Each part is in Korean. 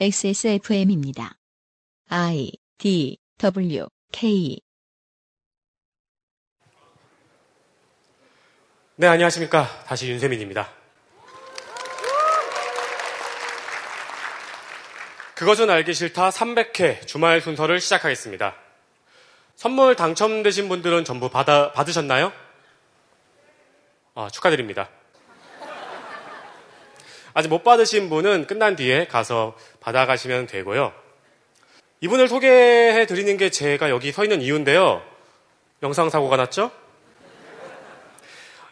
XSFM입니다. I D W K 네, 안녕하십니까. 다시 윤세민입니다. 그것은 알기 싫다 300회 주말 순서를 시작하겠습니다. 선물 당첨되신 분들은 전부 받아, 받으셨나요? 아, 축하드립니다. 아직 못 받으신 분은 끝난 뒤에 가서 받아가시면 되고요. 이분을 소개해 드리는 게 제가 여기 서 있는 이유인데요. 영상 사고가 났죠?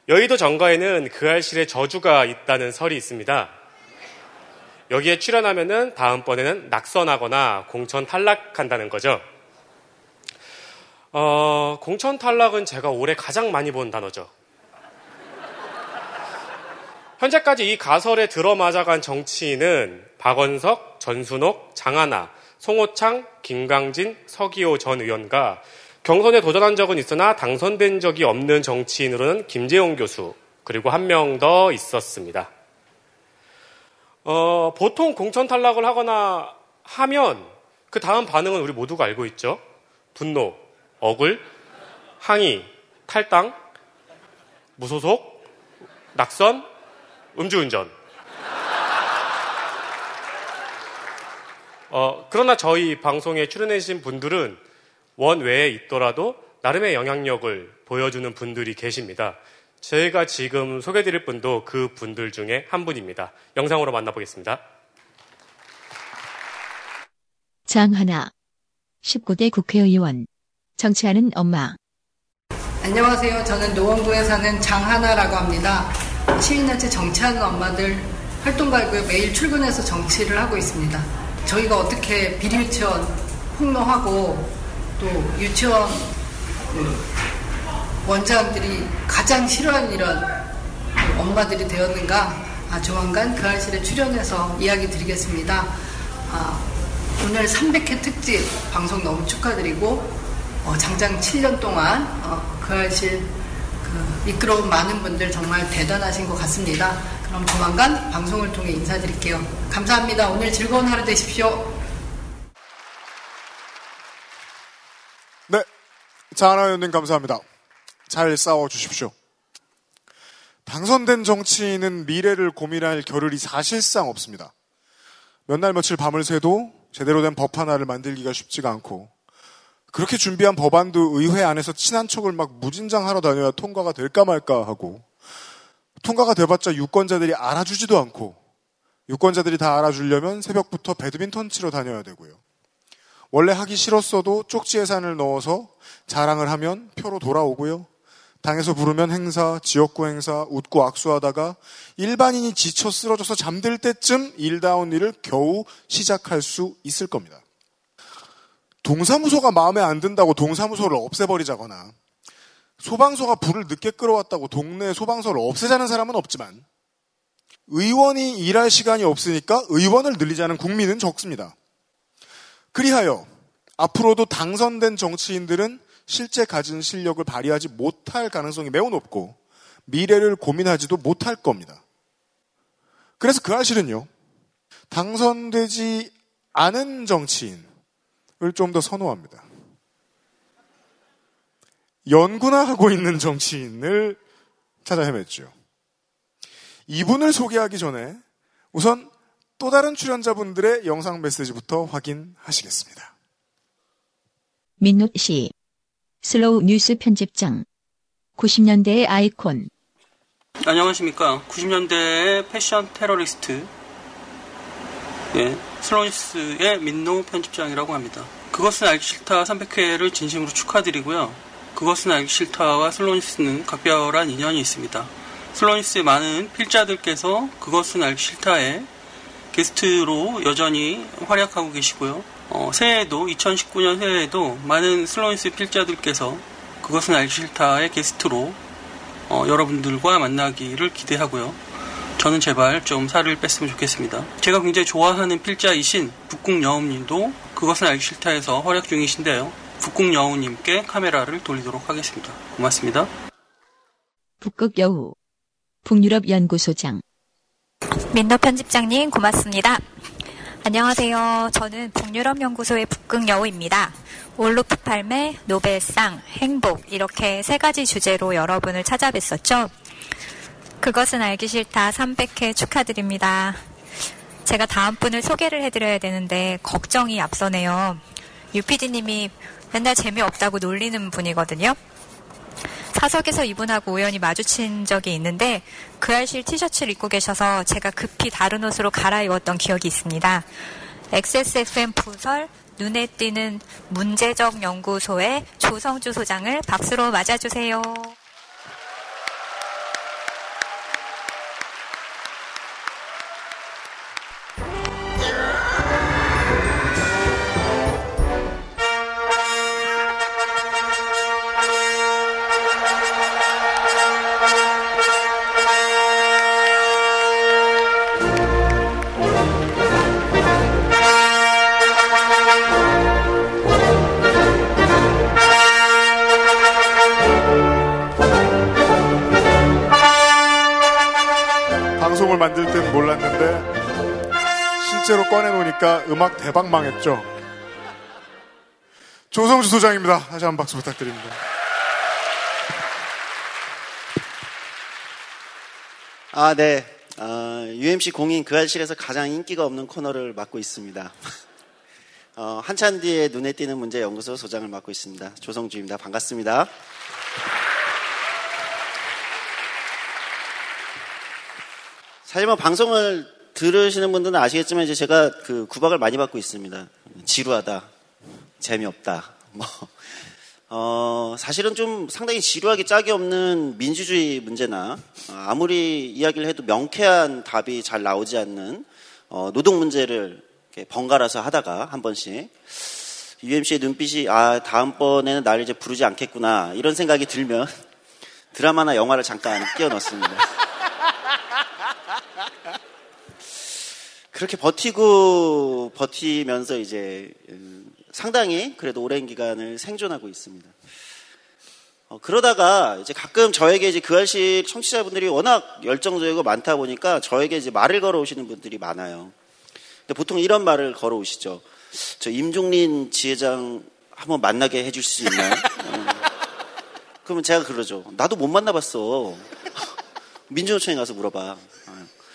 여의도 정가에는 그 알실에 저주가 있다는 설이 있습니다. 여기에 출연하면은 다음번에는 낙선하거나 공천 탈락한다는 거죠. 어, 공천 탈락은 제가 올해 가장 많이 본 단어죠. 현재까지 이 가설에 들어맞아간 정치인은 박원석, 전순옥, 장하나, 송호창, 김강진, 서기호 전 의원과 경선에 도전한 적은 있으나 당선된 적이 없는 정치인으로는 김재용 교수, 그리고 한 명 더 있었습니다. 어, 보통 공천 탈락을 하거나 하면 그 다음 반응은 우리 모두가 알고 있죠. 분노, 억울, 항의, 탈당, 무소속, 낙선, 음주운전. 어, 그러나 저희 방송에 출연해주신 분들은 원외에 있더라도 나름의 영향력을 보여주는 분들이 계십니다. 제가 지금 소개드릴 분도 그 분들 중에 한 분입니다. 영상으로 만나보겠습니다. 장하나 19대 국회의원 정치하는 엄마 안녕하세요. 저는 노원구에 사는 장하나라고 합니다. 시민단체 정치하는 엄마들 활동가이고요. 매일 출근해서 정치를 하고 있습니다. 저희가 어떻게 비리 유치원 폭로하고 또 유치원 그 원장들이 가장 싫어하는 이런 엄마들이 되었는가 아, 조만간 그 알실에 출연해서 이야기 드리겠습니다. 아, 오늘 300회 특집 방송 너무 축하드리고 어, 장장 7년 동안 어, 그 알실 그 이끌어온 많은 분들 정말 대단하신 것 같습니다. 그럼 조만간 방송을 통해 인사드릴게요. 감사합니다. 오늘 즐거운 하루 되십시오. 네. 자하나 의원님 감사합니다. 잘 싸워 주십시오. 당선된 정치인은 미래를 고민할 겨를이 사실상 없습니다. 몇 날 며칠 밤을 새도 제대로 된 법 하나를 만들기가 쉽지가 않고 그렇게 준비한 법안도 의회 안에서 친한 척을 막 무진장 하러 다녀야 통과가 될까 말까 하고 통과가 돼봤자 유권자들이 알아주지도 않고 유권자들이 다 알아주려면 새벽부터 배드민턴 치러 다녀야 되고요. 원래 하기 싫었어도 쪽지 예산을 넣어서 자랑을 하면 표로 돌아오고요. 당에서 부르면 행사, 지역구 행사, 웃고 악수하다가 일반인이 지쳐 쓰러져서 잠들 때쯤 일다운 일을 겨우 시작할 수 있을 겁니다. 동사무소가 마음에 안 든다고 동사무소를 없애버리자거나 소방서가 불을 늦게 끌어왔다고 동네 소방서를 없애자는 사람은 없지만 의원이 일할 시간이 없으니까 의원을 늘리자는 국민은 적습니다. 그리하여 앞으로도 당선된 정치인들은 실제 가진 실력을 발휘하지 못할 가능성이 매우 높고 미래를 고민하지도 못할 겁니다. 그래서 그 사실은요. 당선되지 않은 정치인을 좀 더 선호합니다. 연구나 하고 있는 정치인을 찾아 헤맸죠. 이분을 소개하기 전에 우선 또 다른 출연자분들의 영상 메시지부터 확인하시겠습니다. 민노 씨 슬로우 뉴스 편집장 90년대의 아이콘 안녕하십니까. 90년대의 패션 테러리스트, 예, 슬로우뉴스의 민노 편집장이라고 합니다. 그것은 알기 싫다 300회를 진심으로 축하드리고요. 그것은 알기 싫다와 슬로우뉴스는 각별한 인연이 있습니다. 슬로우뉴스의 많은 필자들께서 그것은 알기 싫다에 게스트로 여전히 활약하고 계시고요. 어, 새해에도 2019년 새해에도 많은 슬로니스 필자들께서 그것은 알기 싫다의 게스트로 어, 여러분들과 만나기를 기대하고요. 저는 제발 좀 살을 뺐으면 좋겠습니다. 제가 굉장히 좋아하는 필자이신 북궁 여우님도 그것은 알기 싫다에서 활약 중이신데요. 북궁 여우님께 카메라를 돌리도록 하겠습니다. 고맙습니다. 북극 여우 북유럽 연구소장 민노 편집장님 고맙습니다. 안녕하세요. 저는 북유럽연구소의 북극여우입니다. 올로프 팔매, 노벨상, 행복 이렇게 세 가지 주제로 여러분을 찾아뵀었죠. 그것은 알기 싫다 300회 축하드립니다. 제가 다음 분을 소개를 해드려야 되는데 걱정이 앞서네요. 유피디님이 맨날 재미없다고 놀리는 분이거든요. 사석에서 이분하고 우연히 마주친 적이 있는데 그 알실 티셔츠를 입고 계셔서 제가 급히 다른 옷으로 갈아입었던 기억이 있습니다. XSFM 부설 눈에 띄는 문제적 연구소의 조성주 소장을 박수로 맞아주세요. 만들 땐 몰랐는데 실제로 꺼내놓으니까 음악 대박 망했죠. 조성주 소장입니다. 다시 한번 박수 부탁드립니다. 아, 네. 어, UMC 공인 그 알실에서 가장 인기가 없는 코너를 맡고 있습니다. 어, 한참 뒤에 눈에 띄는 문제 연구소 소장을 맡고 있습니다. 조성주입니다. 반갑습니다. 사실 뭐 방송을 들으시는 분들은 아시겠지만 이제 제가 그 구박을 많이 받고 있습니다. 지루하다, 재미없다, 뭐 어, 사실은 좀 상당히 지루하게 짝이 없는 민주주의 문제나 어, 아무리 이야기를 해도 명쾌한 답이 잘 나오지 않는 어, 노동 문제를 번갈아서 하다가 한 번씩 UMC의 눈빛이 아 다음번에는 날 이제 부르지 않겠구나 이런 생각이 들면 드라마나 영화를 잠깐 끼워 넣습니다. 그렇게 버티고 버티면서 이제 음, 상당히 그래도 오랜 기간을 생존하고 있습니다. 어, 그러다가 이제 가끔 저에게 이제 그 알실 청취자분들이 워낙 열정적이고 많다 보니까 저에게 이제 말을 걸어오시는 분들이 많아요. 근데 보통 이런 말을 걸어오시죠. 저 임종린 지회장 한번 만나게 해줄 수 있나요? 어. 그러면 제가 그러죠. 나도 못 만나봤어. 민주노총에 가서 물어봐.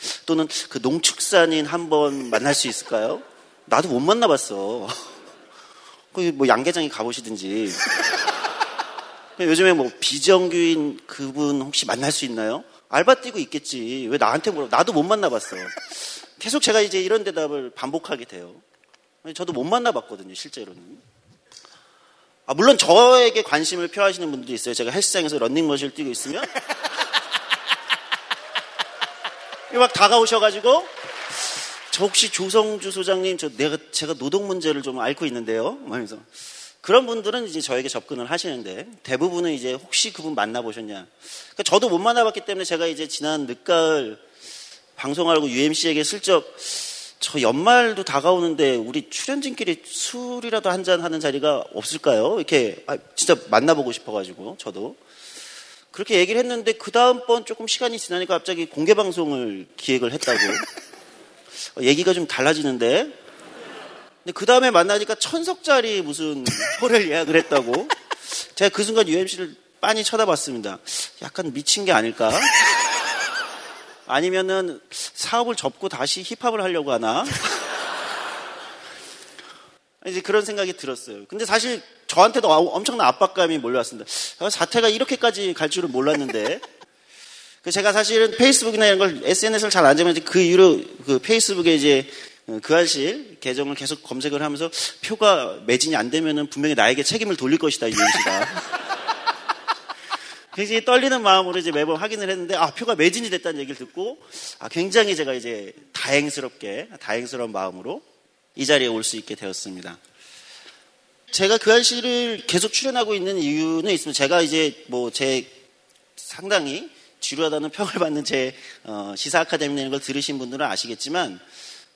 어. 또는 그 농축산인 한번 만날 수 있을까요? 나도 못 만나봤어. 뭐 양계장에 가보시든지. 요즘에 뭐 비정규인 그분 혹시 만날 수 있나요? 알바 뛰고 있겠지. 왜 나한테 물어? 나도 못 만나봤어. 계속 제가 이제 이런 대답을 반복하게 돼요. 저도 못 만나봤거든요, 실제로는. 아, 물론 저에게 관심을 표하시는 분들도 있어요. 제가 헬스장에서 런닝머신을 뛰고 있으면. 막 다가오셔가지고 저 혹시 조성주 소장님 저 내가 제가 노동 문제를 좀 앓고 있는데요. 하면서 그런 분들은 이제 저에게 접근을 하시는데 대부분은 이제 혹시 그분 만나보셨냐. 그러니까 저도 못 만나봤기 때문에 제가 이제 지난 늦가을 방송하고 UMC에게 슬쩍 저 연말도 다가오는데 우리 출연진끼리 술이라도 한 잔 하는 자리가 없을까요? 이렇게 아, 진짜 만나보고 싶어가지고 저도 그렇게 얘기를 했는데 그 다음번 조금 시간이 지나니까 갑자기 공개 방송을 기획을 했다고 얘기가 좀 달라지는데 근데 그 다음에 만나니까 천석짜리 무슨 홀을 예약을 했다고 제가 그 순간 UMC를 빤히 쳐다봤습니다. 약간 미친 게 아닐까? 아니면은 사업을 접고 다시 힙합을 하려고 하나? 이제 그런 생각이 들었어요. 근데 사실 저한테도 엄청난 압박감이 몰려왔습니다. 사태가 이렇게까지 갈 줄은 몰랐는데. 그 제가 사실은 페이스북이나 이런 걸 SNS를 잘 안 잡으면 그 이후로 그 페이스북에 이제 그 알실 계정을 계속 검색을 하면서 표가 매진이 안 되면은 분명히 나에게 책임을 돌릴 것이다, 유엔씨가. 굉장히 떨리는 마음으로 이제 매번 확인을 했는데, 아, 표가 매진이 됐다는 얘기를 듣고, 아, 굉장히 제가 이제 다행스럽게, 다행스러운 마음으로 이 자리에 올 수 있게 되었습니다. 제가 그 알씨를 계속 출연하고 있는 이유는 있습니다. 제가 이제 뭐 제 상당히 지루하다는 평을 받는 제 어, 시사 아카데미 내는 걸 들으신 분들은 아시겠지만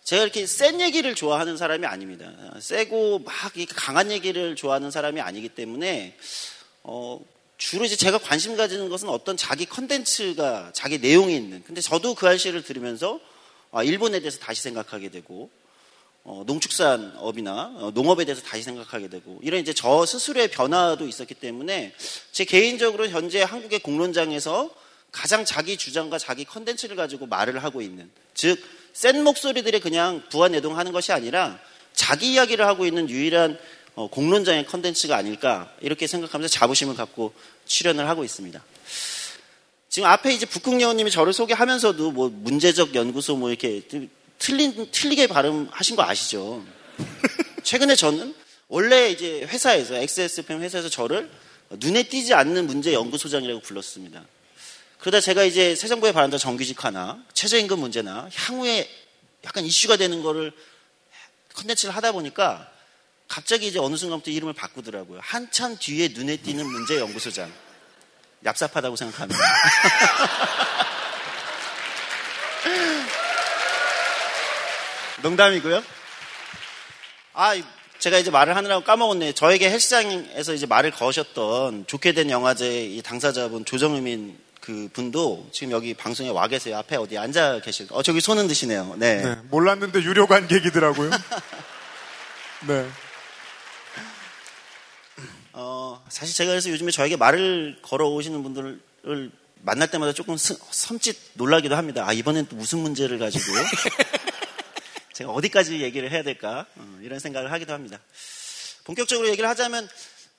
제가 이렇게 센 얘기를 좋아하는 사람이 아닙니다. 세고 막 강한 얘기를 좋아하는 사람이 아니기 때문에 어, 주로 이제 제가 관심 가지는 것은 어떤 자기 컨텐츠가 자기 내용이 있는. 근데 저도 그알싫을 들으면서 아, 일본에 대해서 다시 생각하게 되고 어, 농축산업이나 어, 농업에 대해서 다시 생각하게 되고 이런 이제 저 스스로의 변화도 있었기 때문에 제 개인적으로 현재 한국의 공론장에서 가장 자기 주장과 자기 컨텐츠를 가지고 말을 하고 있는 즉 센 목소리들이 그냥 부화뇌동하는 것이 아니라 자기 이야기를 하고 있는 유일한 어, 공론장의 컨텐츠가 아닐까 이렇게 생각하면서 자부심을 갖고 출연을 하고 있습니다. 지금 앞에 이제 북극여우님이 저를 소개하면서도 뭐 문제적 연구소 뭐 이렇게 틀린 틀리게 발음하신 거 아시죠? 최근에 저는 원래 이제 회사에서 XSFM 회사에서 저를 눈에 띄지 않는 문제 연구소장이라고 불렀습니다. 그러다 제가 이제 새 정부의 바란다 정규직 하나, 최저임금 문제나 향후에 약간 이슈가 되는 거를 컨텐츠를 하다 보니까 갑자기 이제 어느 순간부터 이름을 바꾸더라고요. 한참 뒤에 눈에 띄는 문제 연구소장. 얍삽하다고 생각합니다. 농담이고요. 아, 제가 이제 말을 하느라고 까먹었네. 저에게 헬스장에서 이제 말을 거셨던 좋게 된 영화제 이 당사자분 조정의민 그 분도 지금 여기 방송에 와 계세요. 앞에 어디 앉아 계실. 어 저기 손 흔드시네요. 네. 네 몰랐는데 유료 관객이더라고요. 네. 어 사실 제가 그래서 요즘에 저에게 말을 걸어 오시는 분들을 만날 때마다 조금 섬짓 놀라기도 합니다. 아 이번엔 또 무슨 문제를 가지고 제가 어디까지 얘기를 해야 될까 어, 이런 생각을 하기도 합니다. 본격적으로 얘기를 하자면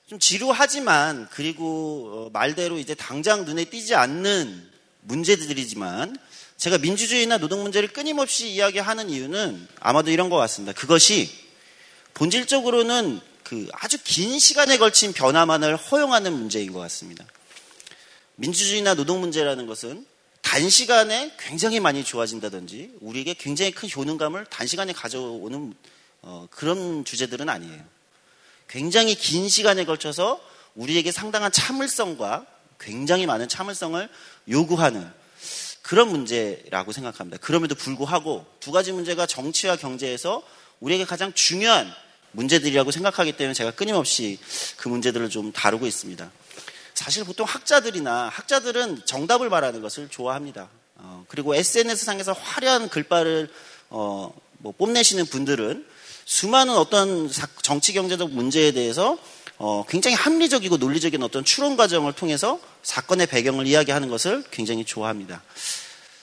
좀 지루하지만 그리고 어, 말대로 이제 당장 눈에 띄지 않는 문제들이지만 제가 민주주의나 노동 문제를 끊임없이 이야기하는 이유는 아마도 이런 것 같습니다. 그것이 본질적으로는 그 아주 긴 시간에 걸친 변화만을 허용하는 문제인 것 같습니다. 민주주의나 노동 문제라는 것은 단시간에 굉장히 많이 좋아진다든지 우리에게 굉장히 큰 효능감을 단시간에 가져오는 어, 그런 주제들은 아니에요. 굉장히 긴 시간에 걸쳐서 우리에게 상당한 참을성과 굉장히 많은 참을성을 요구하는 그런 문제라고 생각합니다. 그럼에도 불구하고 두 가지 문제가 정치와 경제에서 우리에게 가장 중요한 문제들이라고 생각하기 때문에 제가 끊임없이 그 문제들을 좀 다루고 있습니다. 사실 보통 학자들이나 학자들은 정답을 말하는 것을 좋아합니다. 어, 그리고 SNS 상에서 화려한 글발을 어, 뭐 뽐내시는 분들은 수많은 어떤 정치 경제적 문제에 대해서 어, 굉장히 합리적이고 논리적인 어떤 추론 과정을 통해서 사건의 배경을 이야기하는 것을 굉장히 좋아합니다.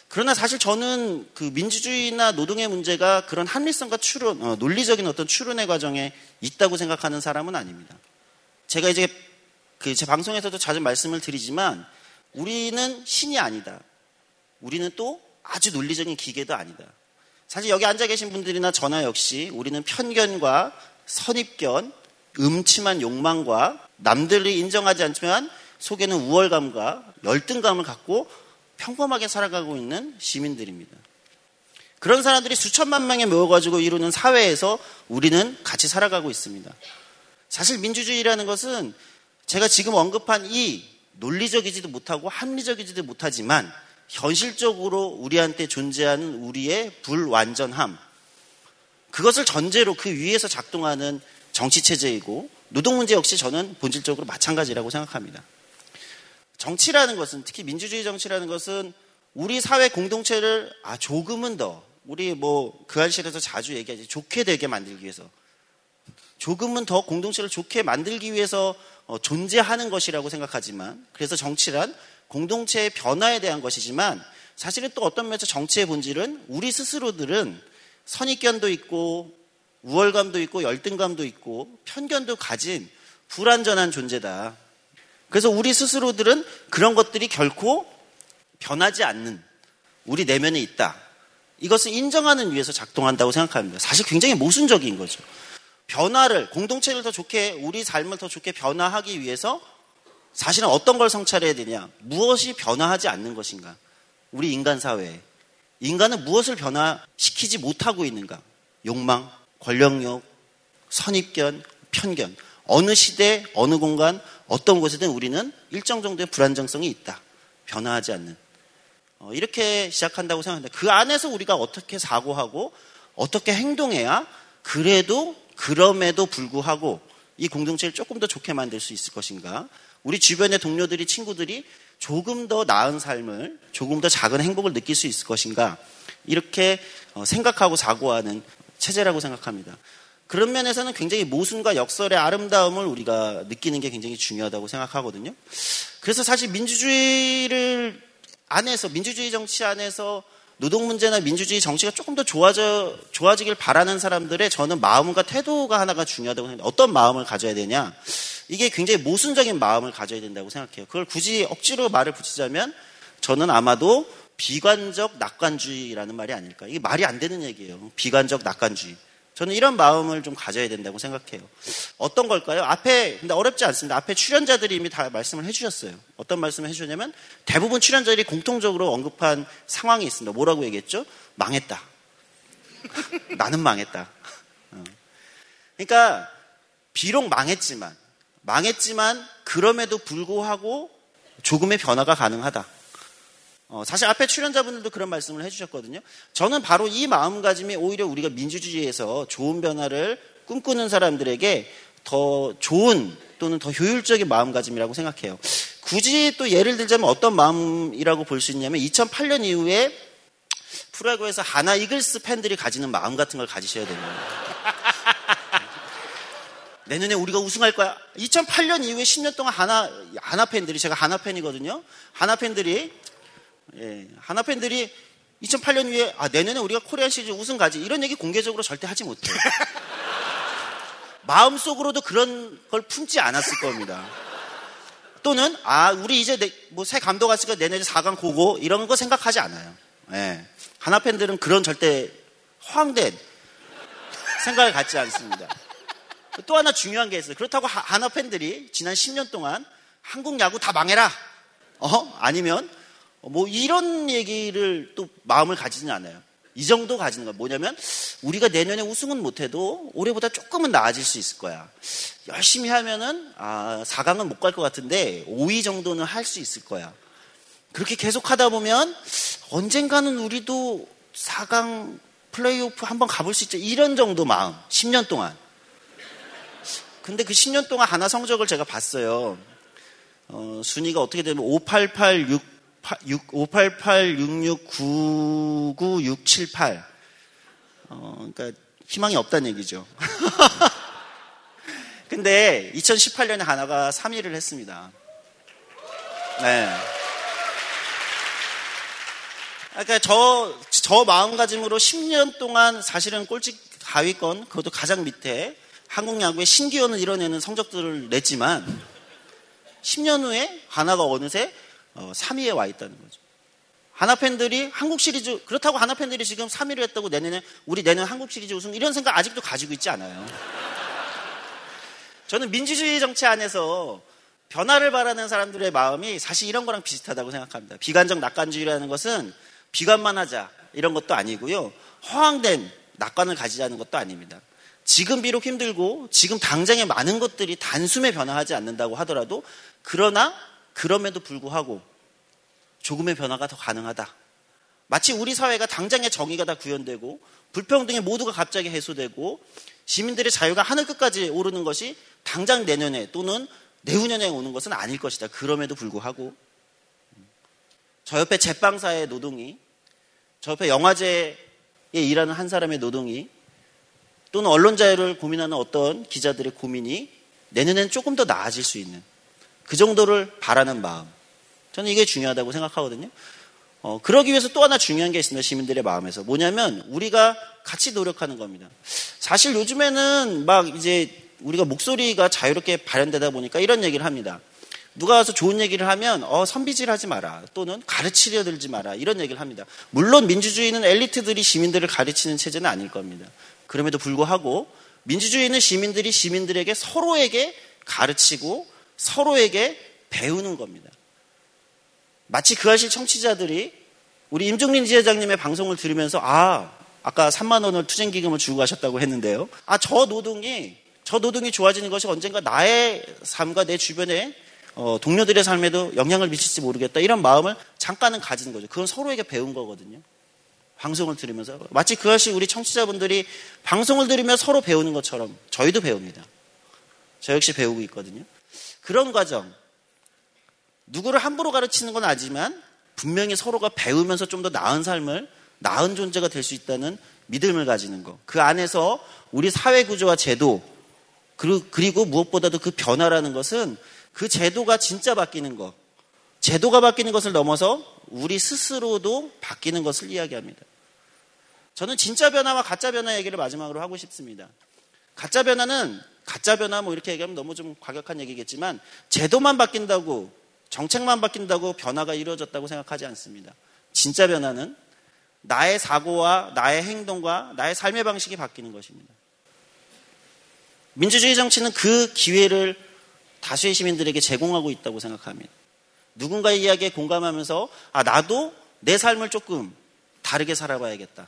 그러나 사실 저는 그 민주주의나 노동의 문제가 그런 합리성과 추론, 어, 논리적인 어떤 추론의 과정에 있다고 생각하는 사람은 아닙니다. 제가 이제 그 제 방송에서도 자주 말씀을 드리지만 우리는 신이 아니다. 우리는 또 아주 논리적인 기계도 아니다. 사실 여기 앉아 계신 분들이나 저나 역시 우리는 편견과 선입견, 음침한 욕망과 남들이 인정하지 않지만 속에는 우월감과 열등감을 갖고 평범하게 살아가고 있는 시민들입니다. 그런 사람들이 수천만 명에 모여가지고 이루는 사회에서 우리는 같이 살아가고 있습니다. 사실 민주주의라는 것은 제가 지금 언급한 이 논리적이지도 못하고 합리적이지도 못하지만 현실적으로 우리한테 존재하는 우리의 불완전함 그것을 전제로 그 위에서 작동하는 정치 체제이고 노동 문제 역시 저는 본질적으로 마찬가지라고 생각합니다. 정치라는 것은 특히 민주주의 정치라는 것은 우리 사회 공동체를 아 조금은 더 우리 뭐 그 한실에서 자주 얘기하지 좋게 되게 만들기 위해서 조금은 더 공동체를 좋게 만들기 위해서 어, 존재하는 것이라고 생각하지만 그래서 정치란 공동체의 변화에 대한 것이지만 사실은 또 어떤 면에서 정치의 본질은 우리 스스로들은 선입견도 있고 우월감도 있고 열등감도 있고 편견도 가진 불완전한 존재다. 그래서 우리 스스로들은 그런 것들이 결코 변하지 않는 우리 내면에 있다. 이것을 인정하는 위해서 작동한다고 생각합니다. 사실 굉장히 모순적인 거죠. 변화를 공동체를 더 좋게 우리 삶을 더 좋게 변화하기 위해서 사실은 어떤 걸 성찰해야 되냐? 무엇이 변화하지 않는 것인가? 우리 인간 사회에 인간은 무엇을 변화시키지 못하고 있는가? 욕망, 권력욕, 선입견, 편견. 어느 시대, 어느 공간, 어떤 곳에든 우리는 일정 정도의 불안정성이 있다. 변화하지 않는. 어, 이렇게 시작한다고 생각합니다. 그 안에서 우리가 어떻게 사고하고 어떻게 행동해야 그래도 그럼에도 불구하고 이 공동체를 조금 더 좋게 만들 수 있을 것인가? 우리 주변의 동료들이, 친구들이 조금 더 나은 삶을, 조금 더 작은 행복을 느낄 수 있을 것인가? 이렇게 어, 생각하고 사고하는 체제라고 생각합니다. 그런 면에서는 굉장히 모순과 역설의 아름다움을 우리가 느끼는 게 굉장히 중요하다고 생각하거든요. 그래서 사실 민주주의를 안에서 민주주의 정치 안에서 노동 문제나 민주주의 정치가 조금 더 좋아져 좋아지길 바라는 사람들의 저는 마음과 태도가 하나가 중요하다고 생각합니다. 어떤 마음을 가져야 되냐? 이게 굉장히 모순적인 마음을 가져야 된다고 생각해요. 그걸 굳이 억지로 말을 붙이자면 저는 아마도 비관적 낙관주의라는 말이 아닐까. 이게 말이 안 되는 얘기예요. 비관적 낙관주의. 저는 이런 마음을 좀 가져야 된다고 생각해요. 어떤 걸까요? 앞에, 근데 어렵지 않습니다. 앞에 출연자들이 이미 다 말씀을 해주셨어요. 어떤 말씀을 해주셨냐면 대부분 출연자들이 공통적으로 언급한 상황이 있습니다. 뭐라고 얘기했죠? 망했다. 나는 망했다. 어. 그러니까 비록 망했지만, 망했지만 그럼에도 불구하고 조금의 변화가 가능하다. 어, 사실 앞에 출연자분들도 그런 말씀을 해주셨거든요. 저는 바로 이 마음가짐이 오히려 우리가 민주주의에서 좋은 변화를 꿈꾸는 사람들에게 더 좋은 또는 더 효율적인 마음가짐이라고 생각해요. 굳이 또 예를 들자면 어떤 마음이라고 볼 수 있냐면 2008년 이후에 프로야구에서 하나 이글스 팬들이 가지는 마음 같은 걸 가지셔야 됩니다. 내년에 우리가 우승할 거야. 2008년 이후에 10년 동안 하나, 하나 팬들이, 제가 하나 팬이거든요. 하나 팬들이 예, 하나 팬들이 2008년 이후에 아, 내년에 우리가 코리안 시리즈 우승 가지 이런 얘기 공개적으로 절대 하지 못해요. 마음속으로도 그런 걸 품지 않았을 겁니다. 또는 아 우리 이제 뭐 새 감독 왔으니까 내년에 4강 고고 이런 거 생각하지 않아요. 예. 하나 팬들은 그런 절대 허황된 생각을 갖지 않습니다. 또 하나 중요한 게 있어요. 그렇다고 하나 팬들이 지난 10년 동안 한국 야구 다 망해라. 어? 아니면 뭐 이런 얘기를 또 마음을 가지는 않아요. 이 정도 가지는 거야. 뭐냐면 우리가 내년에 우승은 못해도 올해보다 조금은 나아질 수 있을 거야. 열심히 하면은 아 4강은 못 갈 것 같은데 5위 정도는 할 수 있을 거야. 그렇게 계속 하다 보면 언젠가는 우리도 4강 플레이오프 한번 가볼 수 있죠. 이런 정도 마음. 10년 동안. 근데 그 10년 동안 하나 성적을 제가 봤어요. 어, 순위가 어떻게 되면 5886 588-6699-678. 어, 그러니까 희망이 없다는 얘기죠. 근데 2018년에 하나가 3위를 했습니다. 네. 그러니까 저, 저 마음가짐으로 10년 동안 사실은 꼴찌 가위권, 그것도 가장 밑에 한국 야구의 신기원을 이뤄내는 성적들을 냈지만 10년 후에 하나가 어느새 3위에 어, 와 있다는 거죠. 하나 팬들이 한국 시리즈 그렇다고 하나 팬들이 지금 3위를 했다고 내년에 우리 내년 한국 시리즈 우승 이런 생각 아직도 가지고 있지 않아요. 저는 민주주의 정치 안에서 변화를 바라는 사람들의 마음이 사실 이런 거랑 비슷하다고 생각합니다. 비관적 낙관주의라는 것은 비관만 하자 이런 것도 아니고요. 허황된 낙관을 가지자는 것도 아닙니다. 지금 비록 힘들고 지금 당장에 많은 것들이 단숨에 변화하지 않는다고 하더라도 그러나 그럼에도 불구하고 조금의 변화가 더 가능하다. 마치 우리 사회가 당장의 정의가 다 구현되고 불평등이 모두가 갑자기 해소되고 시민들의 자유가 하늘 끝까지 오르는 것이 당장 내년에 또는 내후년에 오는 것은 아닐 것이다. 그럼에도 불구하고 저 옆에 제빵사의 노동이 저 옆에 영화제에 일하는 한 사람의 노동이 또는 언론 자유를 고민하는 어떤 기자들의 고민이 내년에는 조금 더 나아질 수 있는 그 정도를 바라는 마음. 저는 이게 중요하다고 생각하거든요. 어, 그러기 위해서 또 하나 중요한 게 있습니다. 시민들의 마음에서. 뭐냐면 우리가 같이 노력하는 겁니다. 사실 요즘에는 막 이제 우리가 목소리가 자유롭게 발현되다 보니까 이런 얘기를 합니다. 누가 와서 좋은 얘기를 하면 어 선비질 하지 마라 또는 가르치려 들지 마라 이런 얘기를 합니다. 물론 민주주의는 엘리트들이 시민들을 가르치는 체제는 아닐 겁니다. 그럼에도 불구하고 민주주의는 시민들이 시민들에게 서로에게 가르치고 서로에게 배우는 겁니다. 마치 그 아실 청취자들이 우리 임종린 지회장님의 방송을 들으면서 아 아까 3만 원을 투쟁 기금을 주고 가셨다고 했는데요. 아 저 노동이 저 노동이 좋아지는 것이 언젠가 나의 삶과 내 주변의 어, 동료들의 삶에도 영향을 미칠지 모르겠다 이런 마음을 잠깐은 가지는 거죠. 그건 서로에게 배운 거거든요. 방송을 들으면서 마치 그것이 우리 청취자분들이 방송을 들으며 서로 배우는 것처럼 저희도 배웁니다. 저 역시 배우고 있거든요. 그런 과정. 누구를 함부로 가르치는 건 아니지만 분명히 서로가 배우면서 좀 더 나은 삶을 나은 존재가 될 수 있다는 믿음을 가지는 것. 그 안에서 우리 사회 구조와 제도, 그리고 무엇보다도 그 변화라는 것은 그 제도가 진짜 바뀌는 것. 제도가 바뀌는 것을 넘어서 우리 스스로도 바뀌는 것을 이야기합니다. 저는 진짜 변화와 가짜 변화 얘기를 마지막으로 하고 싶습니다. 가짜 변화는 가짜 변화 뭐 이렇게 얘기하면 너무 좀 과격한 얘기겠지만 제도만 바뀐다고 정책만 바뀐다고 변화가 이루어졌다고 생각하지 않습니다. 진짜 변화는 나의 사고와 나의 행동과 나의 삶의 방식이 바뀌는 것입니다. 민주주의 정치는 그 기회를 다수의 시민들에게 제공하고 있다고 생각합니다. 누군가의 이야기에 공감하면서 아 나도 내 삶을 조금 다르게 살아봐야겠다.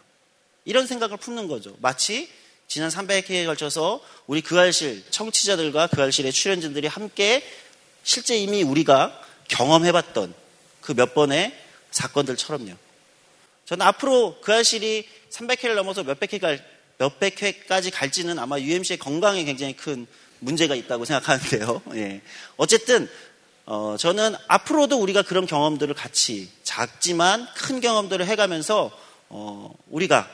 이런 생각을 품는 거죠. 마치 지난 300회에 걸쳐서 우리 그알실 청취자들과 그알실의 출연진들이 함께 실제 이미 우리가 경험해봤던 그 몇 번의 사건들처럼요. 저는 앞으로 그알실이 300회를 넘어서 몇백 회가 몇백 회까지 갈지는 아마 UMC의 건강에 굉장히 큰 문제가 있다고 생각하는데요. 예. 어쨌든 어, 저는 앞으로도 우리가 그런 경험들을 같이 작지만 큰 경험들을 해가면서 어, 우리가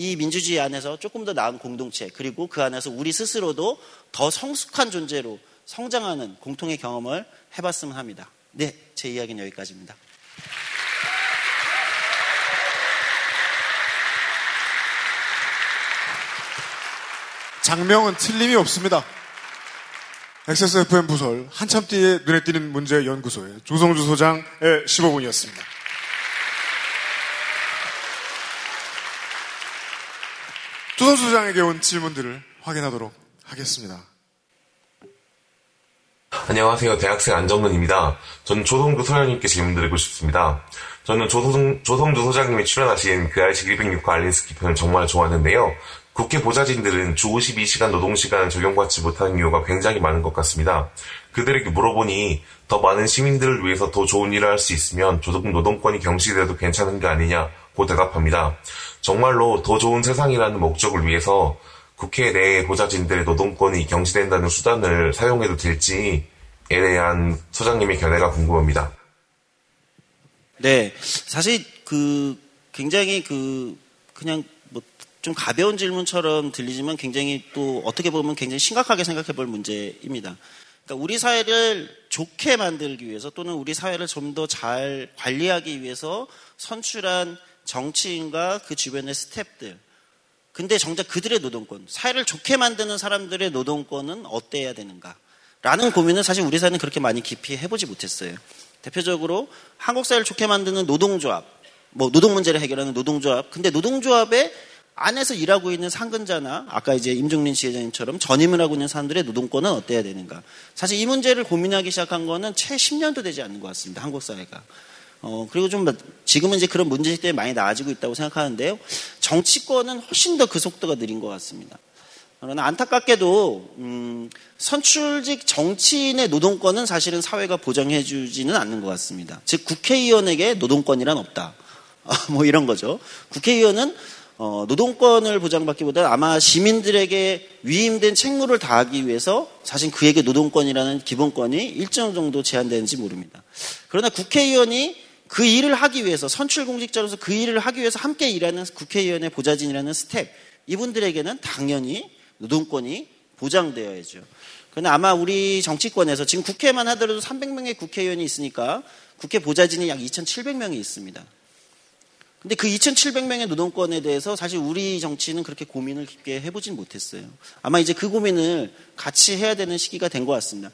이 민주주의 안에서 조금 더 나은 공동체 그리고 그 안에서 우리 스스로도 더 성숙한 존재로 성장하는 공통의 경험을 해봤으면 합니다. 네, 제 이야기는 여기까지입니다. 장명은 틀림이 없습니다. XSFM 부설 한참 뒤에 눈에 띄는 문제 연구소의 조성주 소장의 15분이었습니다. 조성주 소장에게 온 질문들을 확인하도록 하겠습니다. 안녕하세요. 대학생 안정근입니다. 저는 조성주 소장님께 질문드리고 싶습니다. 저는 조성, 조성주 소장님이 출연하신 그 알식 106화 알린스키 편을 정말 좋았는데요. 국회 보좌진들은 주 52시간 노동시간을 적용받지 못하는 이유가 굉장히 많은 것 같습니다. 그들에게 물어보니 더 많은 시민들을 위해서 더 좋은 일을 할 수 있으면 조금 노동권이 경시돼도 괜찮은 게 아니냐고 대답합니다. 정말로 더 좋은 세상이라는 목적을 위해서 국회 내 보좌진들의 노동권이 경시된다는 수단을 사용해도 될지에 대한 소장님의 견해가 궁금합니다. 네, 사실 그 굉장히 그 그냥 좀 가벼운 질문처럼 들리지만 굉장히 또 어떻게 보면 굉장히 심각하게 생각해 볼 문제입니다. 그러니까 우리 사회를 좋게 만들기 위해서 또는 우리 사회를 좀 더 잘 관리하기 위해서 선출한 정치인과 그 주변의 스탭들. 근데 정작 그들의 노동권, 사회를 좋게 만드는 사람들의 노동권은 어때야 되는가? 라는 고민을 사실 우리 사회는 그렇게 많이 깊이 해보지 못했어요. 대표적으로 한국 사회를 좋게 만드는 노동조합, 뭐 노동 문제를 해결하는 노동조합. 근데 노동조합에 안에서 일하고 있는 상근자나 아까 이제 임종린 지회장님처럼 전임을 하고 있는 사람들의 노동권은 어때야 되는가. 사실 이 문제를 고민하기 시작한 거는 채 10년도 되지 않는 것 같습니다. 한국 사회가. 어, 그리고 좀 지금은 이제 그런 문제식 때문에 많이 나아지고 있다고 생각하는데요. 정치권은 훨씬 더 그 속도가 느린 것 같습니다. 그러나 안타깝게도 음, 선출직 정치인의 노동권은 사실은 사회가 보장해주지는 않는 것 같습니다. 즉 국회의원에게 노동권이란 없다. 뭐 이런 거죠. 국회의원은 어, 노동권을 보장받기보다 아마 시민들에게 위임된 책무를 다하기 위해서 사실 그에게 노동권이라는 기본권이 일정 정도 제한되는지 모릅니다. 그러나 국회의원이 그 일을 하기 위해서 선출 공직자로서 그 일을 하기 위해서 함께 일하는 국회의원의 보좌진이라는 스텝 이분들에게는 당연히 노동권이 보장되어야죠. 그러나 아마 우리 정치권에서 지금 국회만 하더라도 300명의 국회의원이 있으니까 국회 보좌진이 약 2,700명이 있습니다. 근데 그 2,700명의 노동권에 대해서 사실 우리 정치는 그렇게 고민을 깊게 해보진 못했어요. 아마 이제 그 고민을 같이 해야 되는 시기가 된 것 같습니다.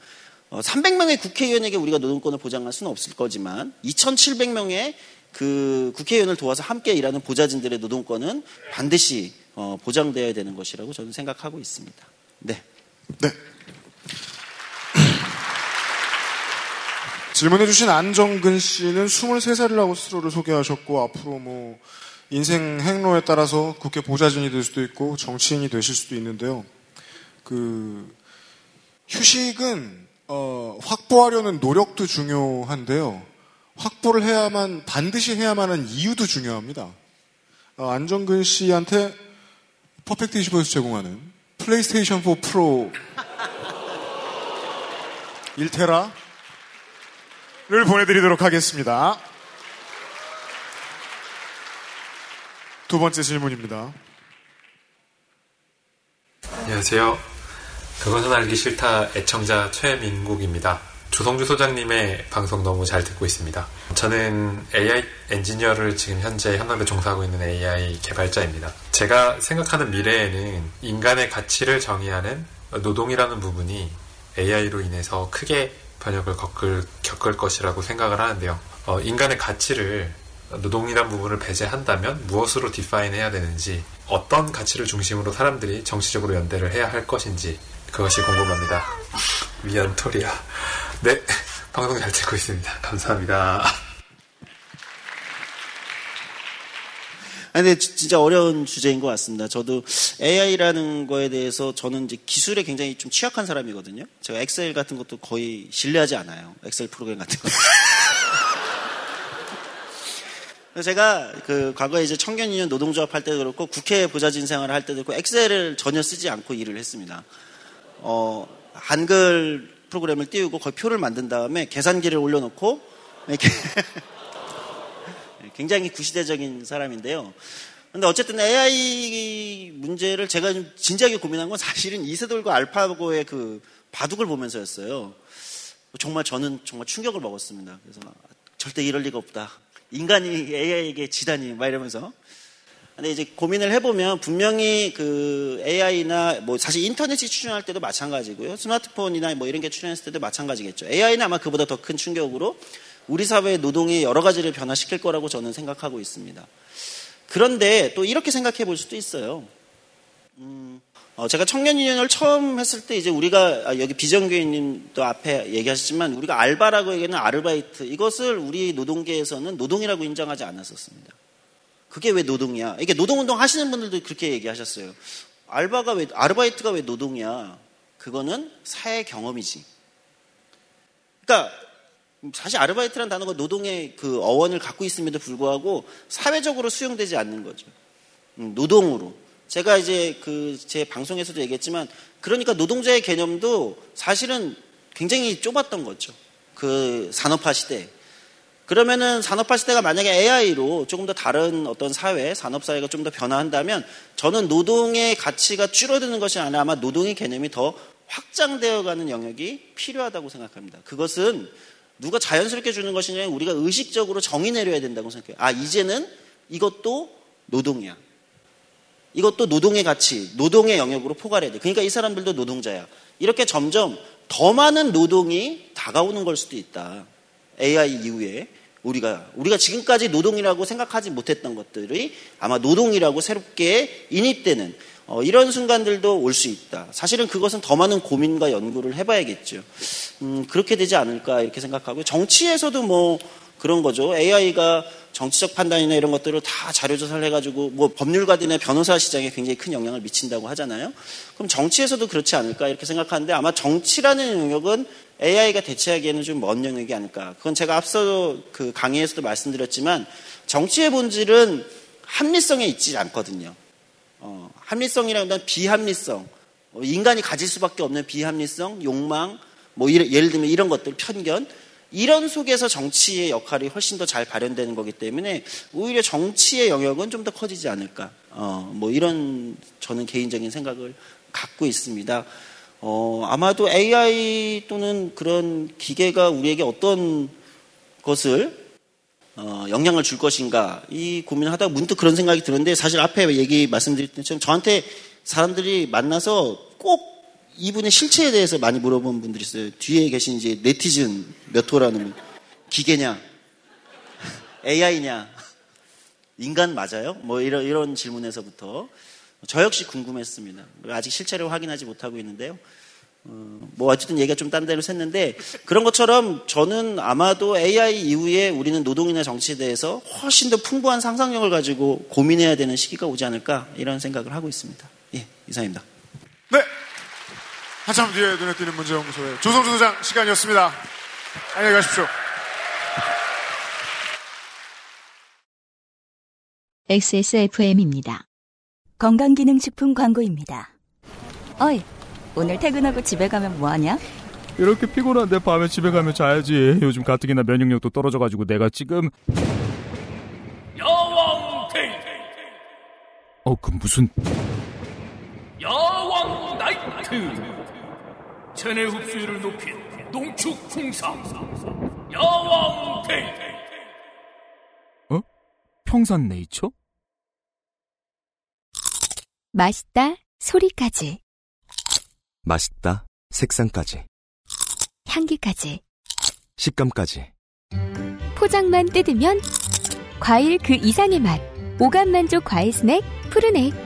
어, 300명의 국회의원에게 우리가 노동권을 보장할 수는 없을 거지만 2,700명의 그 국회의원을 도와서 함께 일하는 보좌진들의 노동권은 반드시 어, 보장되어야 되는 것이라고 저는 생각하고 있습니다. 네. 네. 질문해주신 안정근 씨는 23살이라고 스스로를 소개하셨고 앞으로 뭐 인생 행로에 따라서 국회 보좌진이 될 수도 있고 정치인이 되실 수도 있는데요. 그 휴식은 어, 확보하려는 노력도 중요한데요. 확보를 해야만 반드시 해야만 하는 이유도 중요합니다. 어, 안정근 씨한테 퍼펙트 25에서 제공하는 플레이스테이션 4 프로 1테라 를 보내드리도록 하겠습니다. 두 번째 질문입니다. 안녕하세요. 그것은 알기 싫다 애청자 최민국입니다. 조성주 소장님의 방송 너무 잘 듣고 있습니다. 저는 AI 엔지니어를 지금 현재 현업에 종사하고 있는 AI 개발자입니다. 제가 생각하는 미래에는 인간의 가치를 정의하는 노동이라는 부분이 AI로 인해서 크게 번역을 겪을, 겪을 것이라고 생각을 하는데요. 어, 인간의 가치를 노동이란 부분을 배제한다면 무엇으로 디파인 해야 되는지 어떤 가치를 중심으로 사람들이 정치적으로 연대를 해야 할 것인지 그것이 궁금합니다. 미안 토리야. 네, 방송 잘 듣고 있습니다. 감사합니다. 근데 진짜 어려운 주제인 것 같습니다. 저도 AI라는 거에 대해서 저는 이제 기술에 굉장히 좀 취약한 사람이거든요. 제가 엑셀 같은 것도 거의 신뢰하지 않아요. 엑셀 프로그램 같은 거. 제가 그 과거에 이제 청년유년 노동조합 할 때도 그렇고 국회 보좌진 생활을 할 때도 그렇고 엑셀을 전혀 쓰지 않고 일을 했습니다. 어, 한글 프로그램을 띄우고 거의 표를 만든 다음에 계산기를 올려놓고 이렇게 굉장히 구시대적인 사람인데요. 근데 어쨌든 AI 문제를 제가 좀 진지하게 고민한 건 사실은 이세돌과 알파고의 그 바둑을 보면서였어요. 정말 저는 정말 충격을 먹었습니다. 그래서 절대 이럴 리가 없다. 인간이 AI에게 지다니 막 이러면서 근데 이제 고민을 해보면 분명히 그 AI나 뭐 사실 인터넷이 출현할 때도 마찬가지고요. 스마트폰이나 뭐 이런 게 출현했을 때도 마찬가지겠죠. AI는 아마 그보다 더 큰 충격으로 우리 사회의 노동의 여러 가지를 변화시킬 거라고 저는 생각하고 있습니다. 그런데 또 이렇게 생각해 볼 수도 있어요. 음, 어, 제가 청년 유년을 처음 했을 때 이제 우리가 아, 여기 비정규인님도 앞에 얘기하셨지만 우리가 알바라고 얘기하는 아르바이트 이것을 우리 노동계에서는 노동이라고 인정하지 않았었습니다. 그게 왜 노동이야? 이게 노동운동 하시는 분들도 그렇게 얘기하셨어요. 알바가 왜 아르바이트가 왜 노동이야? 그거는 사회 경험이지. 그러니까 사실 아르바이트란 단어가 노동의 그 어원을 갖고 있음에도 불구하고 사회적으로 수용되지 않는 거죠. 음, 노동으로. 제가 이제 그 제 방송에서도 얘기했지만 그러니까 노동자의 개념도 사실은 굉장히 좁았던 거죠. 그 산업화 시대. 그러면은 산업화 시대가 만약에 AI로 조금 더 다른 어떤 사회, 산업 사회가 좀 더 변화한다면 저는 노동의 가치가 줄어드는 것이 아니라 아마 노동의 개념이 더 확장되어 가는 영역이 필요하다고 생각합니다. 그것은 누가 자연스럽게 주는 것이냐 우리가 의식적으로 정의 내려야 된다고 생각해요. 아, 이제는 이것도 노동이야. 이것도 노동의 가치, 노동의 영역으로 포괄해야 돼. 그러니까 이 사람들도 노동자야. 이렇게 점점 더 많은 노동이 다가오는 걸 수도 있다. AI 이후에 우리가 우리가 지금까지 노동이라고 생각하지 못했던 것들이 아마 노동이라고 새롭게 인입되는 어, 이런 순간들도 올 수 있다. 사실은 그것은 더 많은 고민과 연구를 해봐야겠죠. 음, 그렇게 되지 않을까 이렇게 생각하고 정치에서도 뭐 그런 거죠. AI가 정치적 판단이나 이런 것들을 다 자료 조사를 해가지고 뭐 법률가들이나 변호사 시장에 굉장히 큰 영향을 미친다고 하잖아요. 그럼 정치에서도 그렇지 않을까 이렇게 생각하는데 아마 정치라는 영역은 AI가 대체하기에는 좀 먼 영역이 아닐까. 그건 제가 앞서 그 강의에서도 말씀드렸지만 정치의 본질은 합리성에 있지 않거든요. 어, 합리성이라는 건 비합리성, 어, 인간이 가질 수밖에 없는 비합리성, 욕망, 뭐 예를 들면 이런 것들, 편견 이런 속에서 정치의 역할이 훨씬 더 잘 발현되는 거기 때문에 오히려 정치의 영역은 좀 더 커지지 않을까. 어, 뭐 이런 저는 개인적인 생각을 갖고 있습니다. 어, 아마도 AI 또는 그런 기계가 우리에게 어떤 것을 어, 영향을 줄 것인가 이 고민을 하다가 문득 그런 생각이 드는데 사실 앞에 얘기 말씀드렸던 것처럼 저한테 사람들이 만나서 꼭 이분의 실체에 대해서 많이 물어본 분들이 있어요. 뒤에 계신 이제 네티즌 몇 호라는 분. 기계냐? AI냐? 인간 맞아요? 뭐 이런, 이런 질문에서부터 저 역시 궁금했습니다. 아직 실체를 확인하지 못하고 있는데요. 어, 뭐 어쨌든 얘기가 좀 딴 데로 샜는데 그런 것처럼 저는 아마도 AI 이후에 우리는 노동이나 정치에 대해서 훨씬 더 풍부한 상상력을 가지고 고민해야 되는 시기가 오지 않을까 이런 생각을 하고 있습니다. 예, 이상입니다. 네. 한참 뒤에 눈에 띄는 문제연구소의 조성주 소장 시간이었습니다. 안녕히 가십시오. XSFM입니다. 건강기능식품 광고입니다. 어이, 오늘 퇴근하고 집에 가면 뭐하냐? 이렇게 피곤한데 밤에 집에 가면 자야지. 요즘 가뜩이나 면역력도 떨어져가지고 내가 지금 야왕 데이 어, 그 무슨 야왕 나이트 체내 흡수율을 높인 농축 홍삼 야왕 데이 어? 평산 네이처? 맛있다 소리까지. 맛있다 색상까지. 향기까지. 식감까지. 포장만 뜯으면 과일 그 이상의 맛. 오감 만족 과일 스낵 푸르넥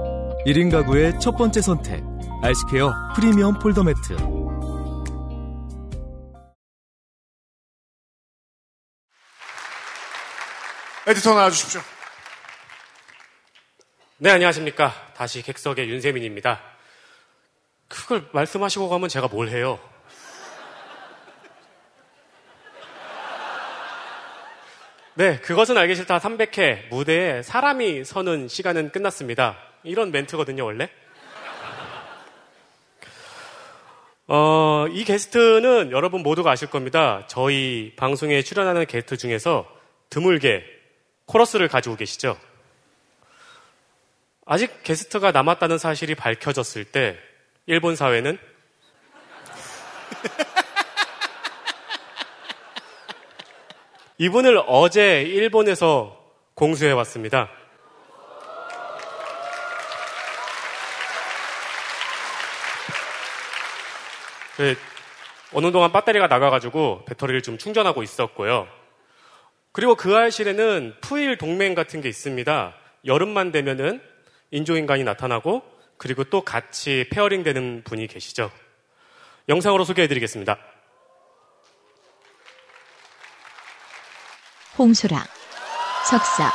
1인 가구의 첫 번째 선택. 아이스케어 프리미엄 폴더 매트. 에디터 나와주십시오. 네, 안녕하십니까. 다시 객석의 윤세민입니다. 그걸 말씀하시고 가면 제가 뭘 해요? 네, 그것은 알기 싫다 300회 무대에 사람이 서는 시간은 끝났습니다. 이런 멘트거든요, 원래. 어, 이 게스트는 여러분 모두가 아실 겁니다. 저희 방송에 출연하는 게스트 중에서 드물게 코러스를 가지고 계시죠. 아직 게스트가 남았다는 사실이 밝혀졌을 때 일본 사회는 이분을 어제 일본에서 공수해 왔습니다. 그러는 동안 배터리가 나가가지고 배터리를 좀 충전하고 있었고요. 그리고 그알싫에는 푸일 동맹 같은 게 있습니다. 여름만 되면은 인조인간이 나타나고 그리고 또 같이 pairing 되는 분이 계시죠. 영상으로 소개해 드리겠습니다. 홍수라, 석사,